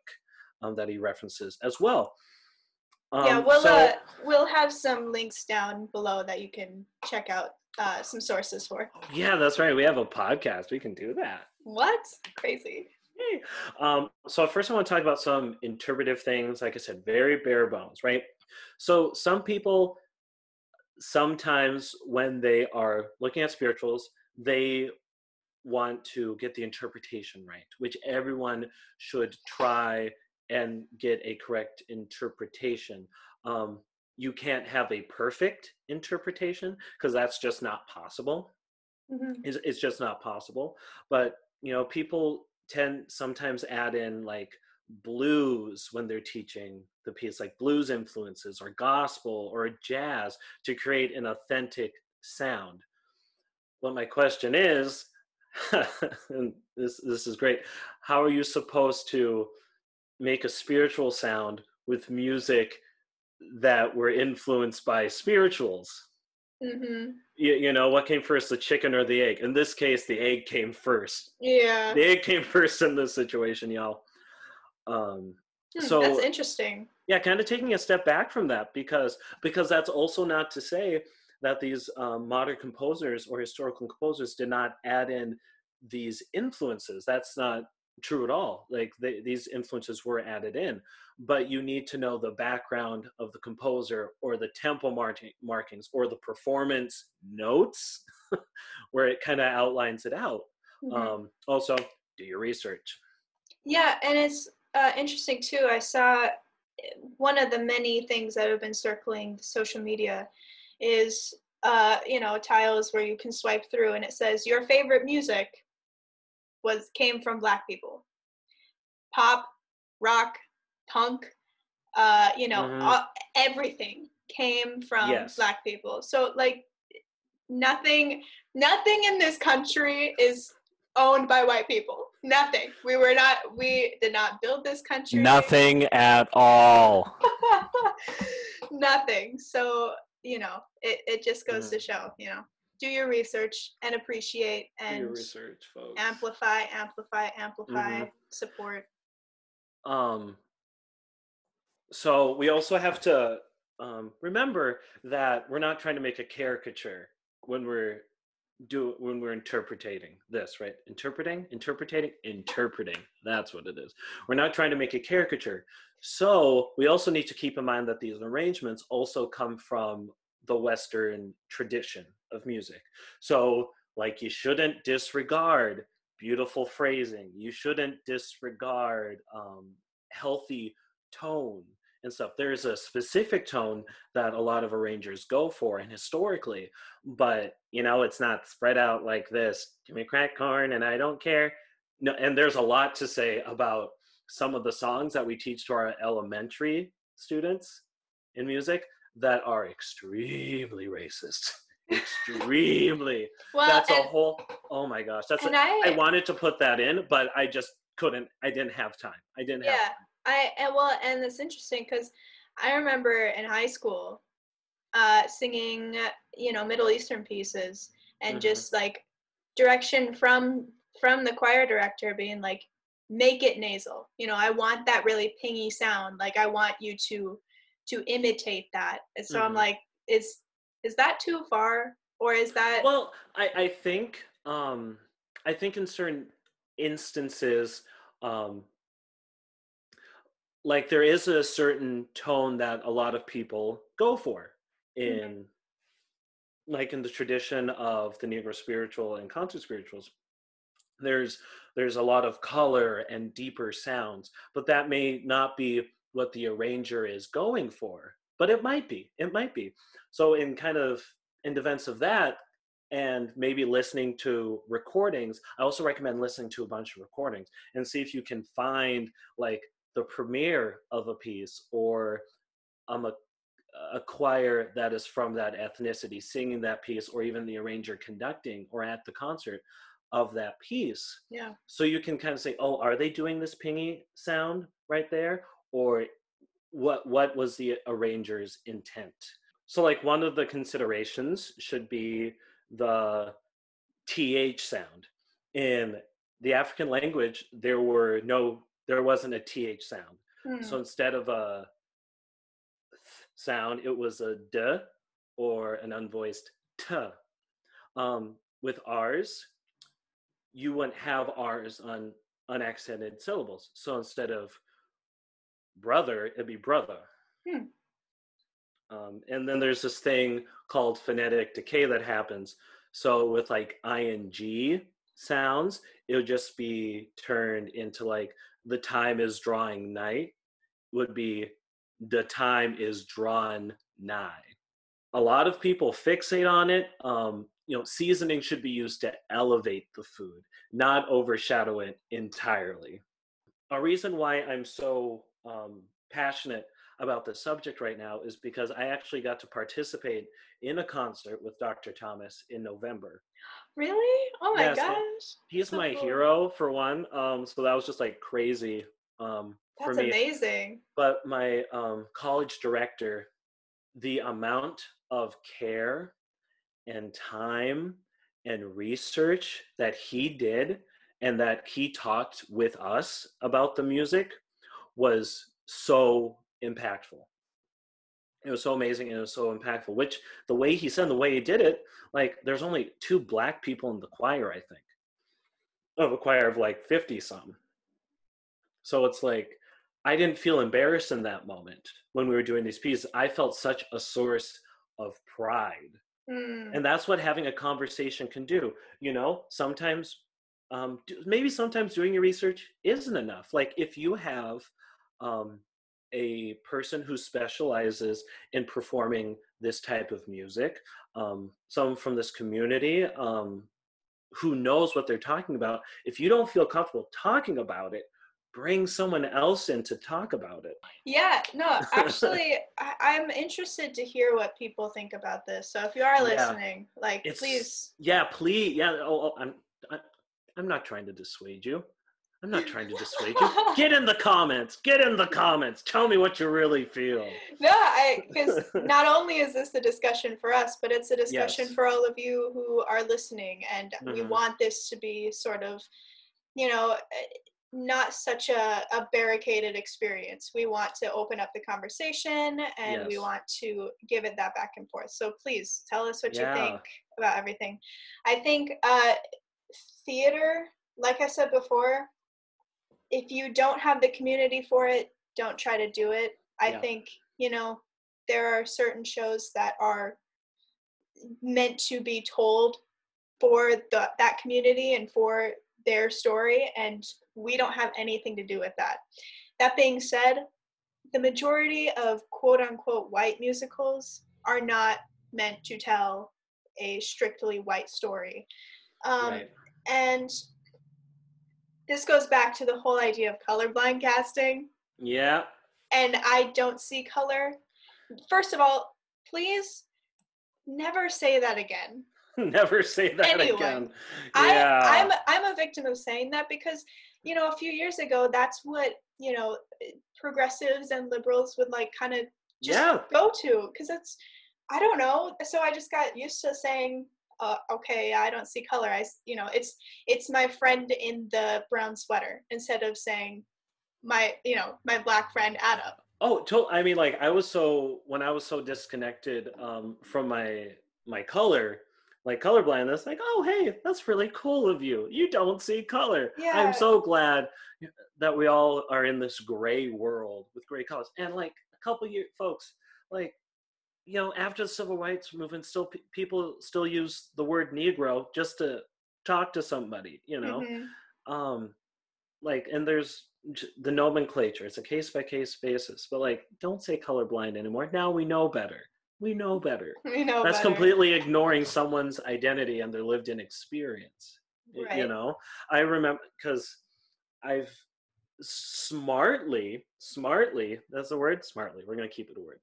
um, that he references as well. yeah, um, we'll so, uh, we'll have some links down below that you can check out uh, some sources for. Yeah, that's right. We have a podcast. We can do that. What? Crazy. Hey. Um, so first, I want to talk about some interpretive things. Like I said, very bare bones, right? So some people, sometimes when they are looking at spirituals, they want to get the interpretation right, which everyone should try and get a correct interpretation. Um, you can't have a perfect interpretation because that's just not possible. Mm-hmm. It's, it's just not possible. But you know, people tend sometimes add in like blues when they're teaching the piece, like blues influences or gospel or jazz to create an authentic sound. But my question is, and this this is great. How are you supposed to make a spiritual sound with music that were influenced by spirituals? Mm-hmm. You, you know, what came first, the chicken or the egg? In this case, the egg came first. Yeah. The egg came first in this situation, y'all. Um, hmm, so that's interesting. Yeah, kind of taking a step back from that because because that's also not to say that these um, modern composers or historical composers did not add in these influences. That's not true at all. Like they, these influences were added in, but you need to know the background of the composer or the tempo markings or the performance notes where it kind of outlines it out. Mm-hmm. Um, also, do your research. Yeah, and it's uh, interesting too. I saw eh, one of the many things that have been circling social media is uh, you know tiles where you can swipe through and it says your favorite music was came from black people. Pop rock punk uh, you know mm-hmm. all, everything came from yes. black people. So like nothing nothing in this country is owned by white people. Nothing. We were not we did not build this country. Nothing at all. Nothing. So you know it, it just goes mm. to show you know do your research and appreciate and research, amplify amplify amplify mm-hmm. support. Um so we also have to um, remember that we're not trying to make a caricature when we're do when we're interpreting this right? Interpreting interpreting interpreting. That's what it is. We're not trying to make a caricature. So we also need to keep in mind that these arrangements also come from the western tradition of music so like you shouldn't disregard beautiful phrasing you shouldn't disregard um, healthy tone and stuff. There's a specific tone that a lot of arrangers go for, and historically, but you know, it's not spread out like this. Give me crack corn, and I don't care. No, and there's a lot to say about some of the songs that we teach to our elementary students in music that are extremely racist. extremely. well, that's and, a whole. Oh my gosh, that's. A, I, I wanted to put that in, but I just couldn't. I didn't have time. I didn't yeah. have. I and well, and it's interesting because I remember in high school uh, singing, you know, Middle Eastern pieces and mm-hmm. just like direction from from the choir director being like, make it nasal. You know, I want that really pingy sound. Like I want you to to imitate that. And so mm-hmm. I'm like, is is that too far, or is that? Well, I I think um I think in certain instances um like there is a certain tone that a lot of people go for mm-hmm. in mm-hmm. like in the tradition of the negro spiritual and concert spirituals there's there's a lot of color and deeper sounds but that may not be what the arranger is going for but it might be it might be so in kind of in defense of that and maybe listening to recordings i also recommend listening to a bunch of recordings and see if you can find like the premiere of a piece or um, a, a choir that is from that ethnicity singing that piece or even the arranger conducting or at the concert of that piece. Yeah. So you can kind of say, oh, are they doing this pingy sound right there? Or what what was the arranger's intent? So like one of the considerations should be the th sound. In the African language, there were no there wasn't a th sound. Hmm. So instead of a th sound, it was a d or an unvoiced t. Um, with r's, you wouldn't have r's on unaccented syllables. So instead of brother, it'd be brother. Hmm. Um, and then there's this thing called phonetic decay that happens. So with like ing sounds, it would just be turned into like the time is drawing night would be the time is drawn nigh. A lot of people fixate on it. Um, you know, seasoning should be used to elevate the food, not overshadow it entirely. A reason why I'm so um, passionate about the subject right now is because I actually got to participate in a concert with Dr. Thomas in November. Really? Oh my gosh. He's So my cool. hero for one. Um, so that was just like crazy um, for That's amazing. But my um, college director, the amount of care and time and research that he did and that he talked with us about the music was so impactful. It was so amazing and it was so impactful. Which the way he said, the way he did it, like there's only two black people in the choir, I think, of a choir of like fifty some. So it's like I didn't feel embarrassed in that moment when we were doing these pieces. I felt such a source of pride Mm. and that's what having a conversation can do you know sometimes um, maybe sometimes doing your research isn't enough like if you have um, a person who specializes in performing this type of music um, someone from this community um, who knows what they're talking about if you don't feel comfortable talking about it bring someone else in to talk about it Yeah, no, actually, I, I'm interested to hear what people think about this. So if you are Yeah. listening, like, It's- please. Yeah, please. Yeah. Oh, oh I'm. I, I'm not trying to dissuade you. I'm not trying to dissuade you. Get in the comments. Get in the comments. Tell me what you really feel. No, I because not only is this a discussion for us, but it's a discussion Yes. for all of you who are listening, and we Mhm. want this to be sort of, you know, not such a, a barricaded experience. We want to open up the conversation, and we want to give it that back and forth. So please tell us what Yeah. you think about everything. I think uh, theater, like I said before, if you don't have the community for it, don't try to do it. I Yeah. think, you know, there are certain shows that are meant to be told for the, that community and for their story, and we don't have anything to do with that. That being said, the majority of quote unquote white musicals are not meant to tell a strictly white story. Um, right. and this goes back to the whole idea of colorblind casting. Yeah. And I don't see color. First of all, please never say that again. Never say that Anyway, again. Yeah. I, I'm I'm a victim of saying that because you know a few years ago that's what you know progressives and liberals would like kind of just yeah. go to because it's I don't know. So I just got used to saying, uh, okay, I don't see color. I, you know it's it's my friend in the brown sweater instead of saying my you know my black friend Adam. Oh, to- I mean, like I was so when I was so disconnected um, from my my color, like color blindness. Like, oh, hey, that's really cool of you. You don't see color. Yeah. I'm so glad that we all are in this gray world with gray colors. And like a couple years, folks, like you know, after the civil rights movement, still pe- people still use the word Negro just to talk to somebody. You know Mhm. um like and there's the nomenclature it's a case by case basis but like don't say colorblind anymore now we know better we know better You know that's better. completely ignoring someone's identity and their lived in experience y- you know i remember because i've smartly smartly that's the word smartly we're going to keep it a word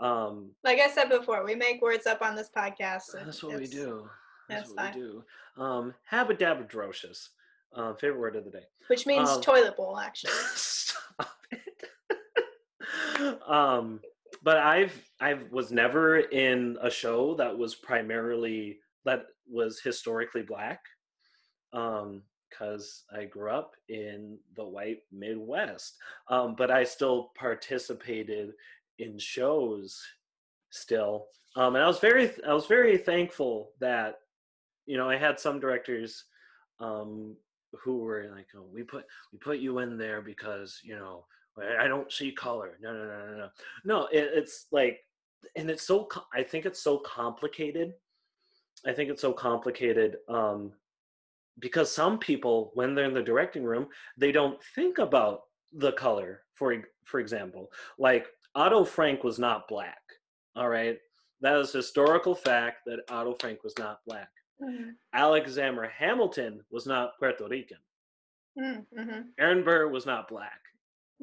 um Like I said before, we make words up on this podcast. that's what we do that's, that's what fine. we do um haberdaberdrocious uh, favorite word of the day Which means Um, toilet bowl, actually. Stop it. um, but I've I was never in a show that was primarily that was historically black. Um, because I grew up in the white Midwest. Um, but I still participated in shows still. Um, and I was very I was very thankful that you know I had some directors um who were like, oh, we put we put you in there because you know I don't see color. No, no, no, no, no. No, it, it's like, and it's so. I think it's so complicated. I think it's so complicated um, because some people, when they're in the directing room, they don't think about the color. For for example, like Otto Frank was not black. All right, that is historical fact that Otto Frank was not black. Mm-hmm. Alexander Hamilton was not Puerto Rican. Mm-hmm. Aaron Burr was not black.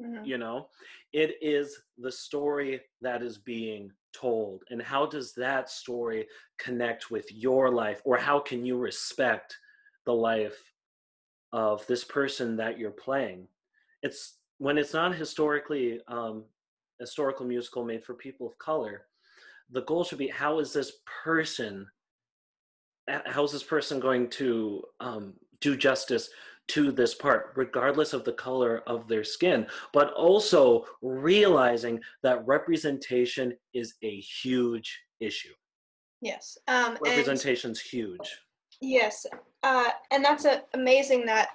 Mm-hmm. You know, it is the story that is being told. And how does that story connect with your life? Or how can you respect the life of this person that you're playing? It's when it's not historically um, historical musical made for people of color, the goal should be how is this person how is this person going to um, do justice to this part, regardless of the color of their skin, but also realizing that representation is a huge issue. Yes. Um, Representation's huge. Yes. Uh, and that's a, amazing that,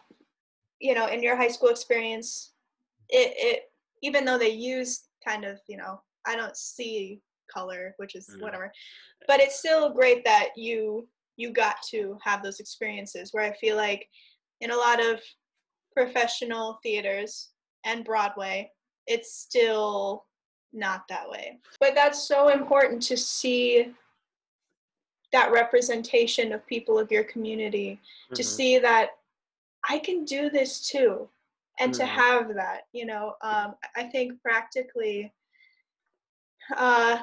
you know, in your high school experience, it, it, even though they use kind of, you know, I don't see color, which is mm. whatever, but it's still great that you, you got to have those experiences where I feel like in a lot of professional theaters and Broadway, it's still not that way. But that's so important to see that representation of people of your community, mm-hmm. to see that I can do this too. And mm-hmm. to have that, you know, um, I think practically uh,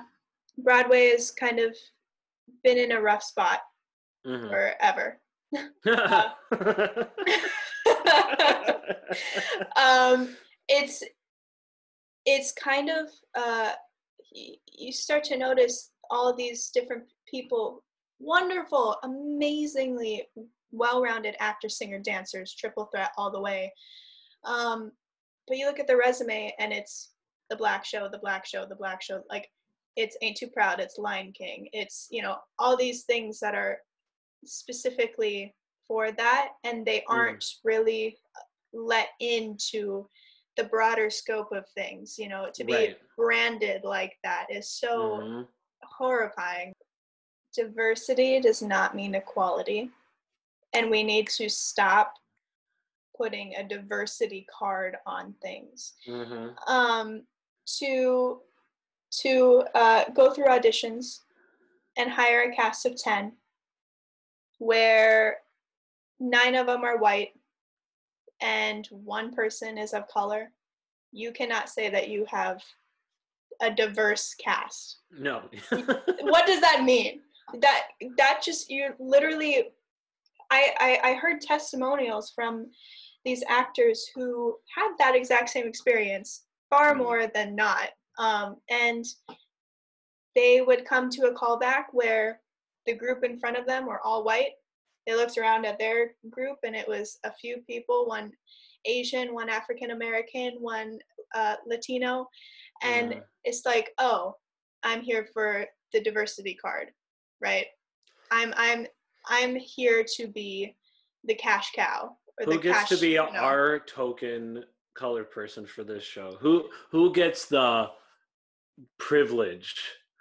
Broadway has kind of been in a rough spot mm-hmm. forever. um, it's it's kind of uh, you start to notice all these different people, wonderful, amazingly well-rounded actors, singer, dancers, triple threat all the way. Um, but you look at the resume and it's the black show, the black show, the black show. Like it's Ain't Too Proud, it's Lion King, it's you know all these things that are specifically for that and they mm. aren't mm. really let into the broader scope of things you know to be right. branded like that is so mm-hmm. horrifying diversity does not mean equality and we need to stop putting a diversity card on things mm-hmm. um, to to uh, go through auditions and hire a cast of 10 where nine of them are white and one person is of color, you cannot say that you have a diverse cast. No. what does that mean? That that just you literally I, I I heard testimonials from these actors who had that exact same experience far mm. more than not. Um, and they would come to a callback where the group in front of them were all white. They looked around at their group and it was a few people, one Asian, one African American, one uh, Latino. And it's like, oh, I'm here for the diversity card, right? I'm I'm I'm here to be the cash cow. Who gets cash, to be you know. our token colored person for this show? Who who gets the privilege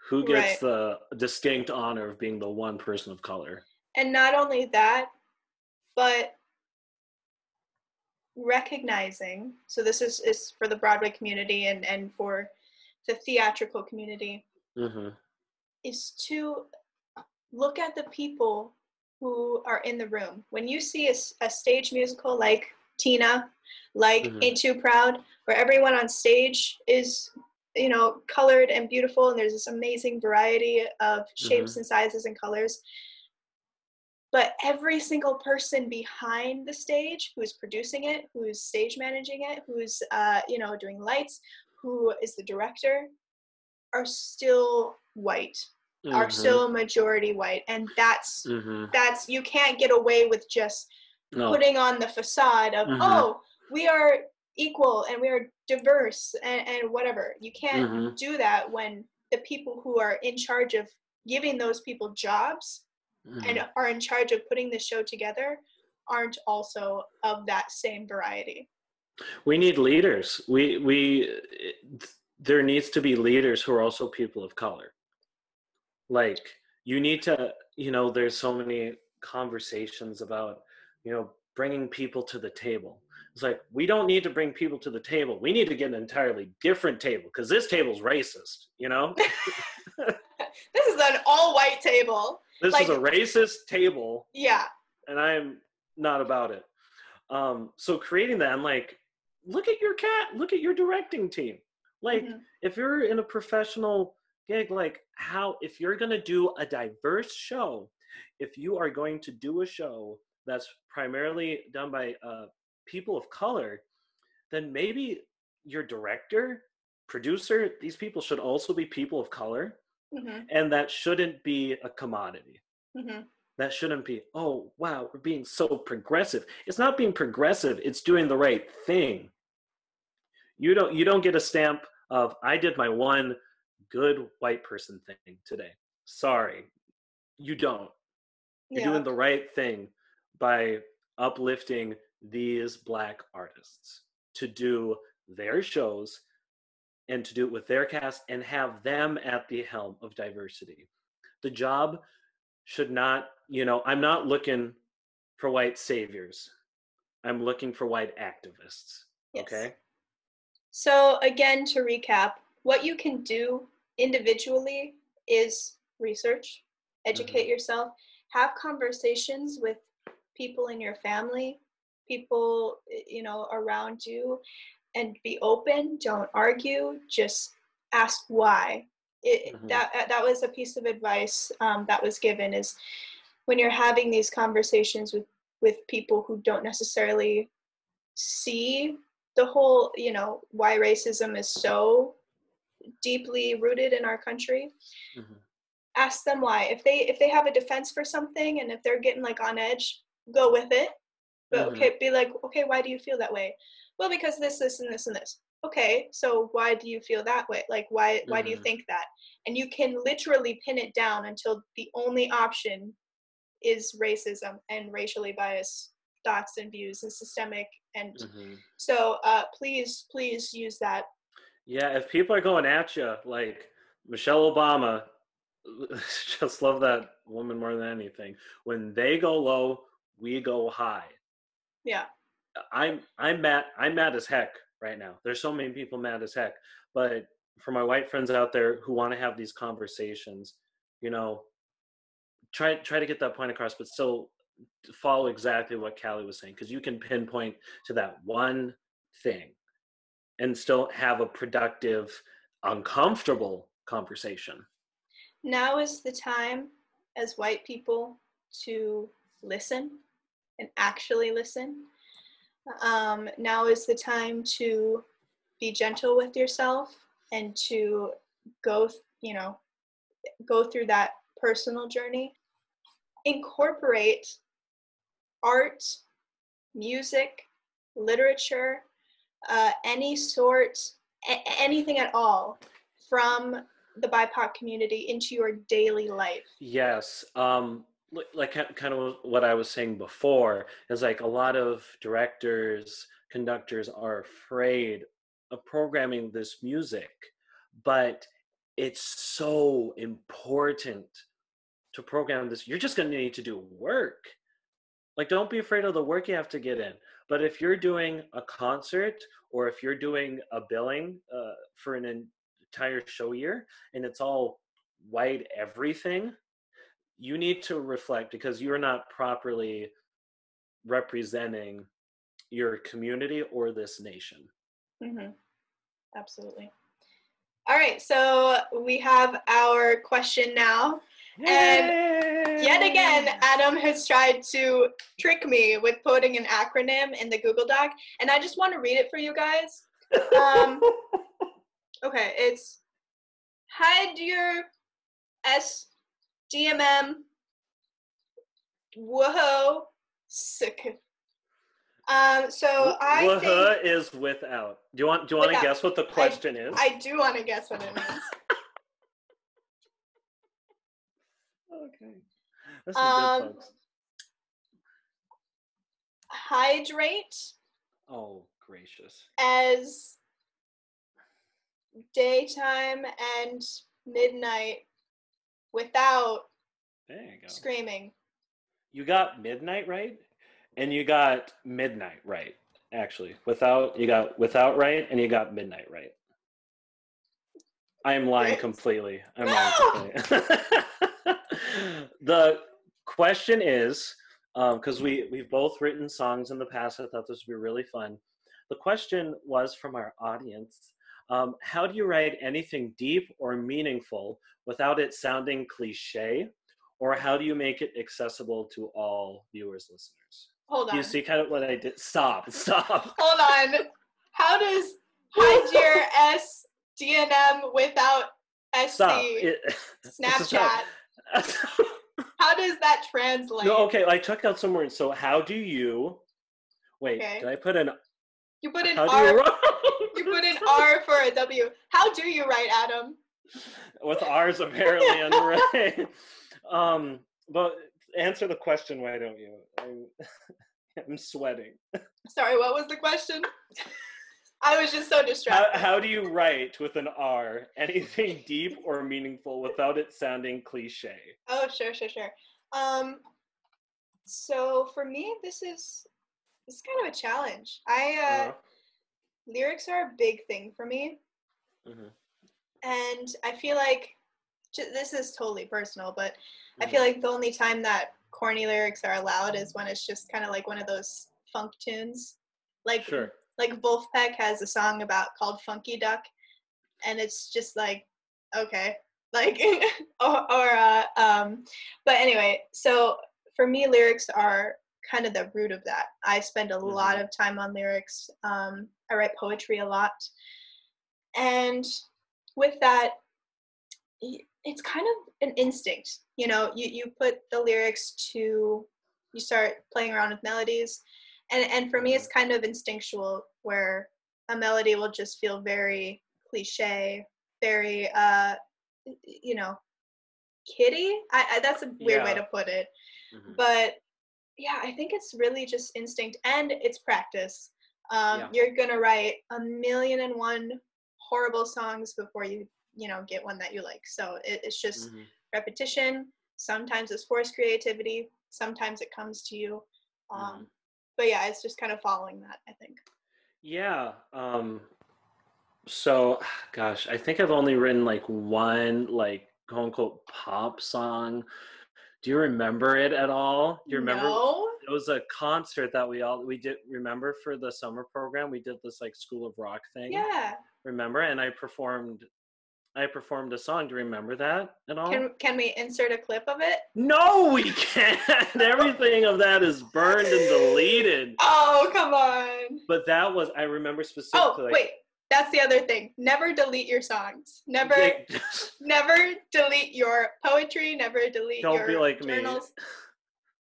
who gets right. the distinct honor of being the one person of color and not only that but recognizing so this is is for the broadway community and and for the theatrical community mm-hmm. is to look at the people who are in the room when you see a, a stage musical like tina like mm-hmm. ain't too proud where everyone on stage is you know colored and beautiful and there's this amazing variety of shapes mm-hmm. and sizes and colors but every single person behind the stage who's producing it who's stage managing it who's uh, you know doing lights who is the director are still white mm-hmm. are still majority white and that's mm-hmm. that's you can't get away with just no. putting on the facade of mm-hmm. oh we are equal and we are diverse and, and whatever. You can't mm-hmm. do that when the people who are in charge of giving those people jobs mm-hmm. and are in charge of putting the show together aren't also of that same variety. We need leaders. We we there needs to be leaders who are also people of color. Like you need to, you know, there's so many conversations about, you know, bringing people to the table. It's like we don't need to bring people to the table. We need to get an entirely different table because this table's racist. You know. this is an all-white table. This like, is a racist table. Yeah. And I'm not about it. Um, so creating that, I'm like, look at your cat. Look at your directing team. Like, mm-hmm. if you're in a professional gig, like how if you're gonna do a diverse show, if you are going to do a show that's primarily done by uh, people of color, then maybe your director, producer, these people should also be people of color. Mm-hmm. And that shouldn't be a commodity. Mm-hmm. That shouldn't be, oh, wow, we're being so progressive. It's not being progressive, it's doing the right thing. You don't you don't get a stamp of I did my one good white person thing today. Sorry. You don't. You're yeah. doing the right thing by uplifting these black artists to do their shows and to do it with their cast and have them at the helm of diversity. The job should not, you know, I'm not looking for white saviors. I'm looking for white activists. Yes. Okay. So, again, to recap, what you can do individually is research, educate mm-hmm. yourself, have conversations with people in your family, people you know around you and be open. Don't argue. Just ask why. It, mm-hmm. that uh, that was a piece of advice um, that was given is when you're having these conversations with with people who don't necessarily see the whole you know why racism is so deeply rooted in our country mm-hmm. ask them why if they if they have a defense for something and if they're getting like on edge go with it but mm-hmm. okay, be like, okay, why do you feel that way? Well, because this, this, and this, and this. Okay, so why do you feel that way? Like, why, mm-hmm. why do you mm-hmm. think that? And you can literally pin it down until the only option is racism and racially biased thoughts and views and systemic. And mm-hmm. so, uh, please, please use that. Yeah, if people are going at you, like Michelle Obama, just love that woman more than anything. When they go low, we go high. Yeah. I'm I'm mad I'm mad as heck right now. There's so many people mad as heck. But for my white friends out there who want to have these conversations, you know, try try to get that point across, but still follow exactly what Callie was saying, because you can pinpoint to that one thing and still have a productive, uncomfortable conversation. Now is the time as white people to listen and actually listen. Um, now is the time to be gentle with yourself and to go, you know, go through that personal journey. Incorporate art, music, literature, uh, any sort, a- anything at all from the BIPOC community into your daily life. Yes. Um, like kind of what I was saying before is like a lot of directors, conductors are afraid of programming this music, but it's so important to program this. You're just going to need to do work. Like, don't be afraid of the work you have to get in. But if you're doing a concert or if you're doing a billing uh, for an entire show year and it's all white everything, you need to reflect because you're not properly representing your community or this nation. Mm-hmm. Absolutely. All right, so we have our question now. Yay! And yet again, Adam has tried to trick me with putting an acronym in the Google Doc, and I just want to read it for you guys. Um, okay, it's hide your S DMM. Whoa, sick. Um, so I Whoa think, is without. Do you want? Do you want to guess what the question I, is? I do want to guess what it means. Okay. This is um, good, folks. hydrate Oh, gracious. as daytime and midnight without There you go. screaming. You got midnight right, and you got midnight right. Actually, without you got without right, and you got midnight right. I am lying completely. I'm lying completely. the question is, because we we've both written songs in the past, I thought this would be really fun. The question was from our audience: um, How do you write anything deep or meaningful without it sounding cliche? Or how do you make it accessible to all viewers, listeners? Hold on. You see kind of what I did. Stop, stop. Hold on. How does hide your S DNM without SC. Snapchat? How does that translate? no, okay, I took out some words. So how do you wait, Okay. did I put an You put an how do R. you You put an R for a W. How do you write Adam? with R's apparently on the right. Um but answer the question, why don't you? I'm, I'm sweating. Sorry, what was the question? I was just so distracted. how do you write with an R anything deep or meaningful without it sounding cliche? Oh, sure, sure, sure. Um, so for me, this is this is kind of a challenge. I uh, Uh, lyrics are a big thing for me, mhm, and I feel like this is totally personal, but I mhm. feel like the only time that corny lyrics are allowed is when it's just kind of like one of those funk tunes, like Sure. Like Vulfpeck has a song about called Funky Duck, and it's just like, okay, like, or, or uh, um, but anyway, so for me, lyrics are kind of the root of that. I spend a lot of time on lyrics. Um, I write poetry a lot, and with that, it's kind of an instinct. You know, you you put the lyrics to, you start playing around with melodies, and and for me, it's kind of instinctual where a melody will just feel very cliche, very uh, you know, kitty. I, I that's a weird way to put it, Mhm. but yeah, I think it's really just instinct and it's practice. Um, Yeah. You're gonna write a million and one horrible songs before you you know get one that you like. So it, it's just Mhm. repetition. Sometimes it's forced creativity. Sometimes it comes to you. Um, Mhm. But yeah, it's just kind of following that. I think. Yeah. Um, so, gosh, I think I've only written like one, like, quote unquote, pop song. Do you remember it at all? Do you remember? No. It was a concert that we all we did. Remember for the summer program, we did this like School of Rock thing. Yeah. Remember? And I performed. I performed a song. Do you remember that at all? Can can we insert a clip of it? no, we can't. Everything of that is burned and deleted. Oh come on. But that was I remember Oh specifically. like, wait, that's the other thing. Never delete your songs. Never never delete your poetry. Never delete Don't your be like me. journals.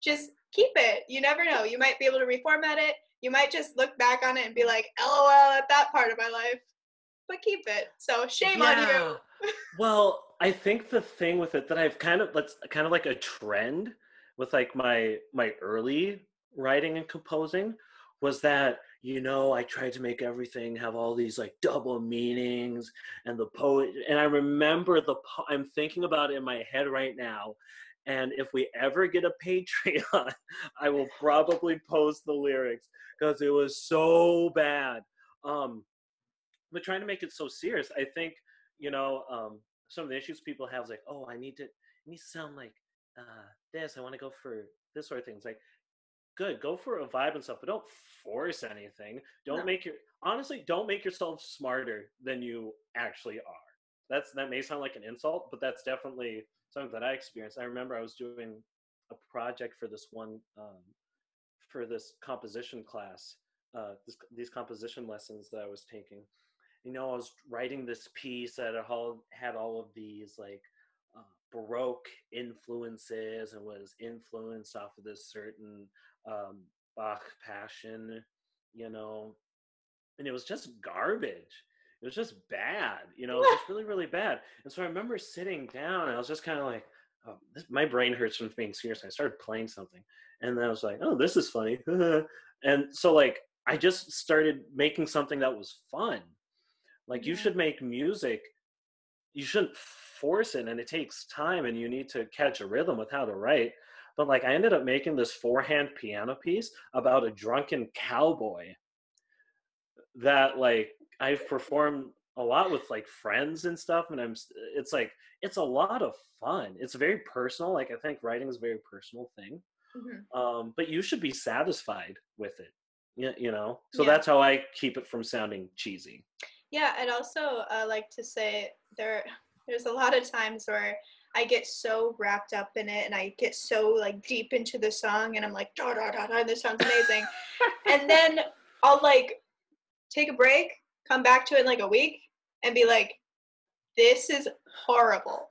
Just keep it. You never know. You might be able to reformat it. You might just look back on it and be like, "LOL" at that part of my life. But keep it. So shame on you. well, I think the thing with it that I've kind of that's kind of like a trend with like my my early writing and composing was that you know I tried to make everything have all these like double meanings and the poet and I remember the po- I'm thinking about it in my head right now and if we ever get a Patreon I will probably post the lyrics because it was so bad um but trying to make it so serious I think you know um some of the issues people have is like oh I need to it needs to sound like uh this I want to go for this sort of thing. It's like good go for a vibe and stuff but don't force anything. Don't No. make your honestly don't make yourself smarter than you actually are. That's that may sound like an insult but that's definitely something that i experienced. I remember i was doing a project for this one um, for this composition class uh, this, these composition lessons that i was taking you know i was writing this piece that had all, of these like uh, baroque influences and was influenced off of this certain um, Bach passion, you know, and it was just garbage. It was just bad, you know, it was really, really bad. And so I remember sitting down and I was just kind of like, oh, this, my brain hurts from being serious. I started playing something and then I was like, oh, this is funny. and so like i just started making something that was fun like you should make music you shouldn't force it and it takes time and you need to catch a rhythm with how to write. But like i ended up making this four-hand piano piece about a drunken cowboy that like i've performed a lot with like friends and stuff and i'm it's like it's a lot of fun. It's very personal like i think writing is a very personal thing. Mhm. um, but you should be satisfied with it you, you know? So Yeah. that's how i keep it from sounding cheesy Yeah, and also uh, like to say there there's a lot of times where I get so wrapped up in it and I get so like deep into the song and I'm like da da da da this sounds amazing. and then I'll like take a break, come back to it in like a week and be like this is horrible.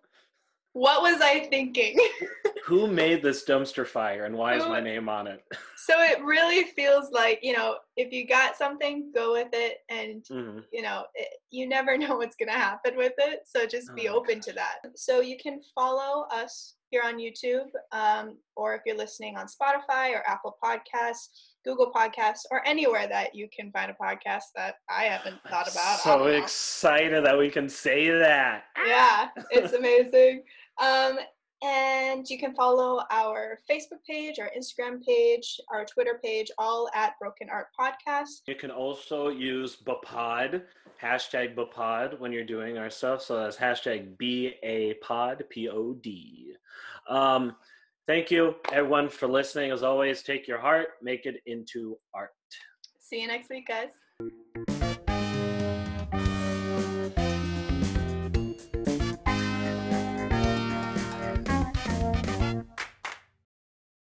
What was I thinking? who made this dumpster fire and why is my name on it so it really feels like, you know, if you got something, go with it and Mhm. you know, it, you never know what's going to happen with it. So just be Oh, open to that. So you can follow us here on YouTube, um, or if you're listening on Spotify or Apple Podcasts, Google Podcasts, or anywhere that you can find a podcast that I haven't thought about. So excited that we can say that yeah, it's amazing. Um, and you can follow our Facebook page, our Instagram page, our Twitter page, all at Broken Art Podcast. You can also use Bapod, hashtag Bapod when you're doing our stuff. So that's hashtag B A Pod, P O D. Um, thank you, everyone, for listening. As always, take your heart, make it into art. See you next week, guys.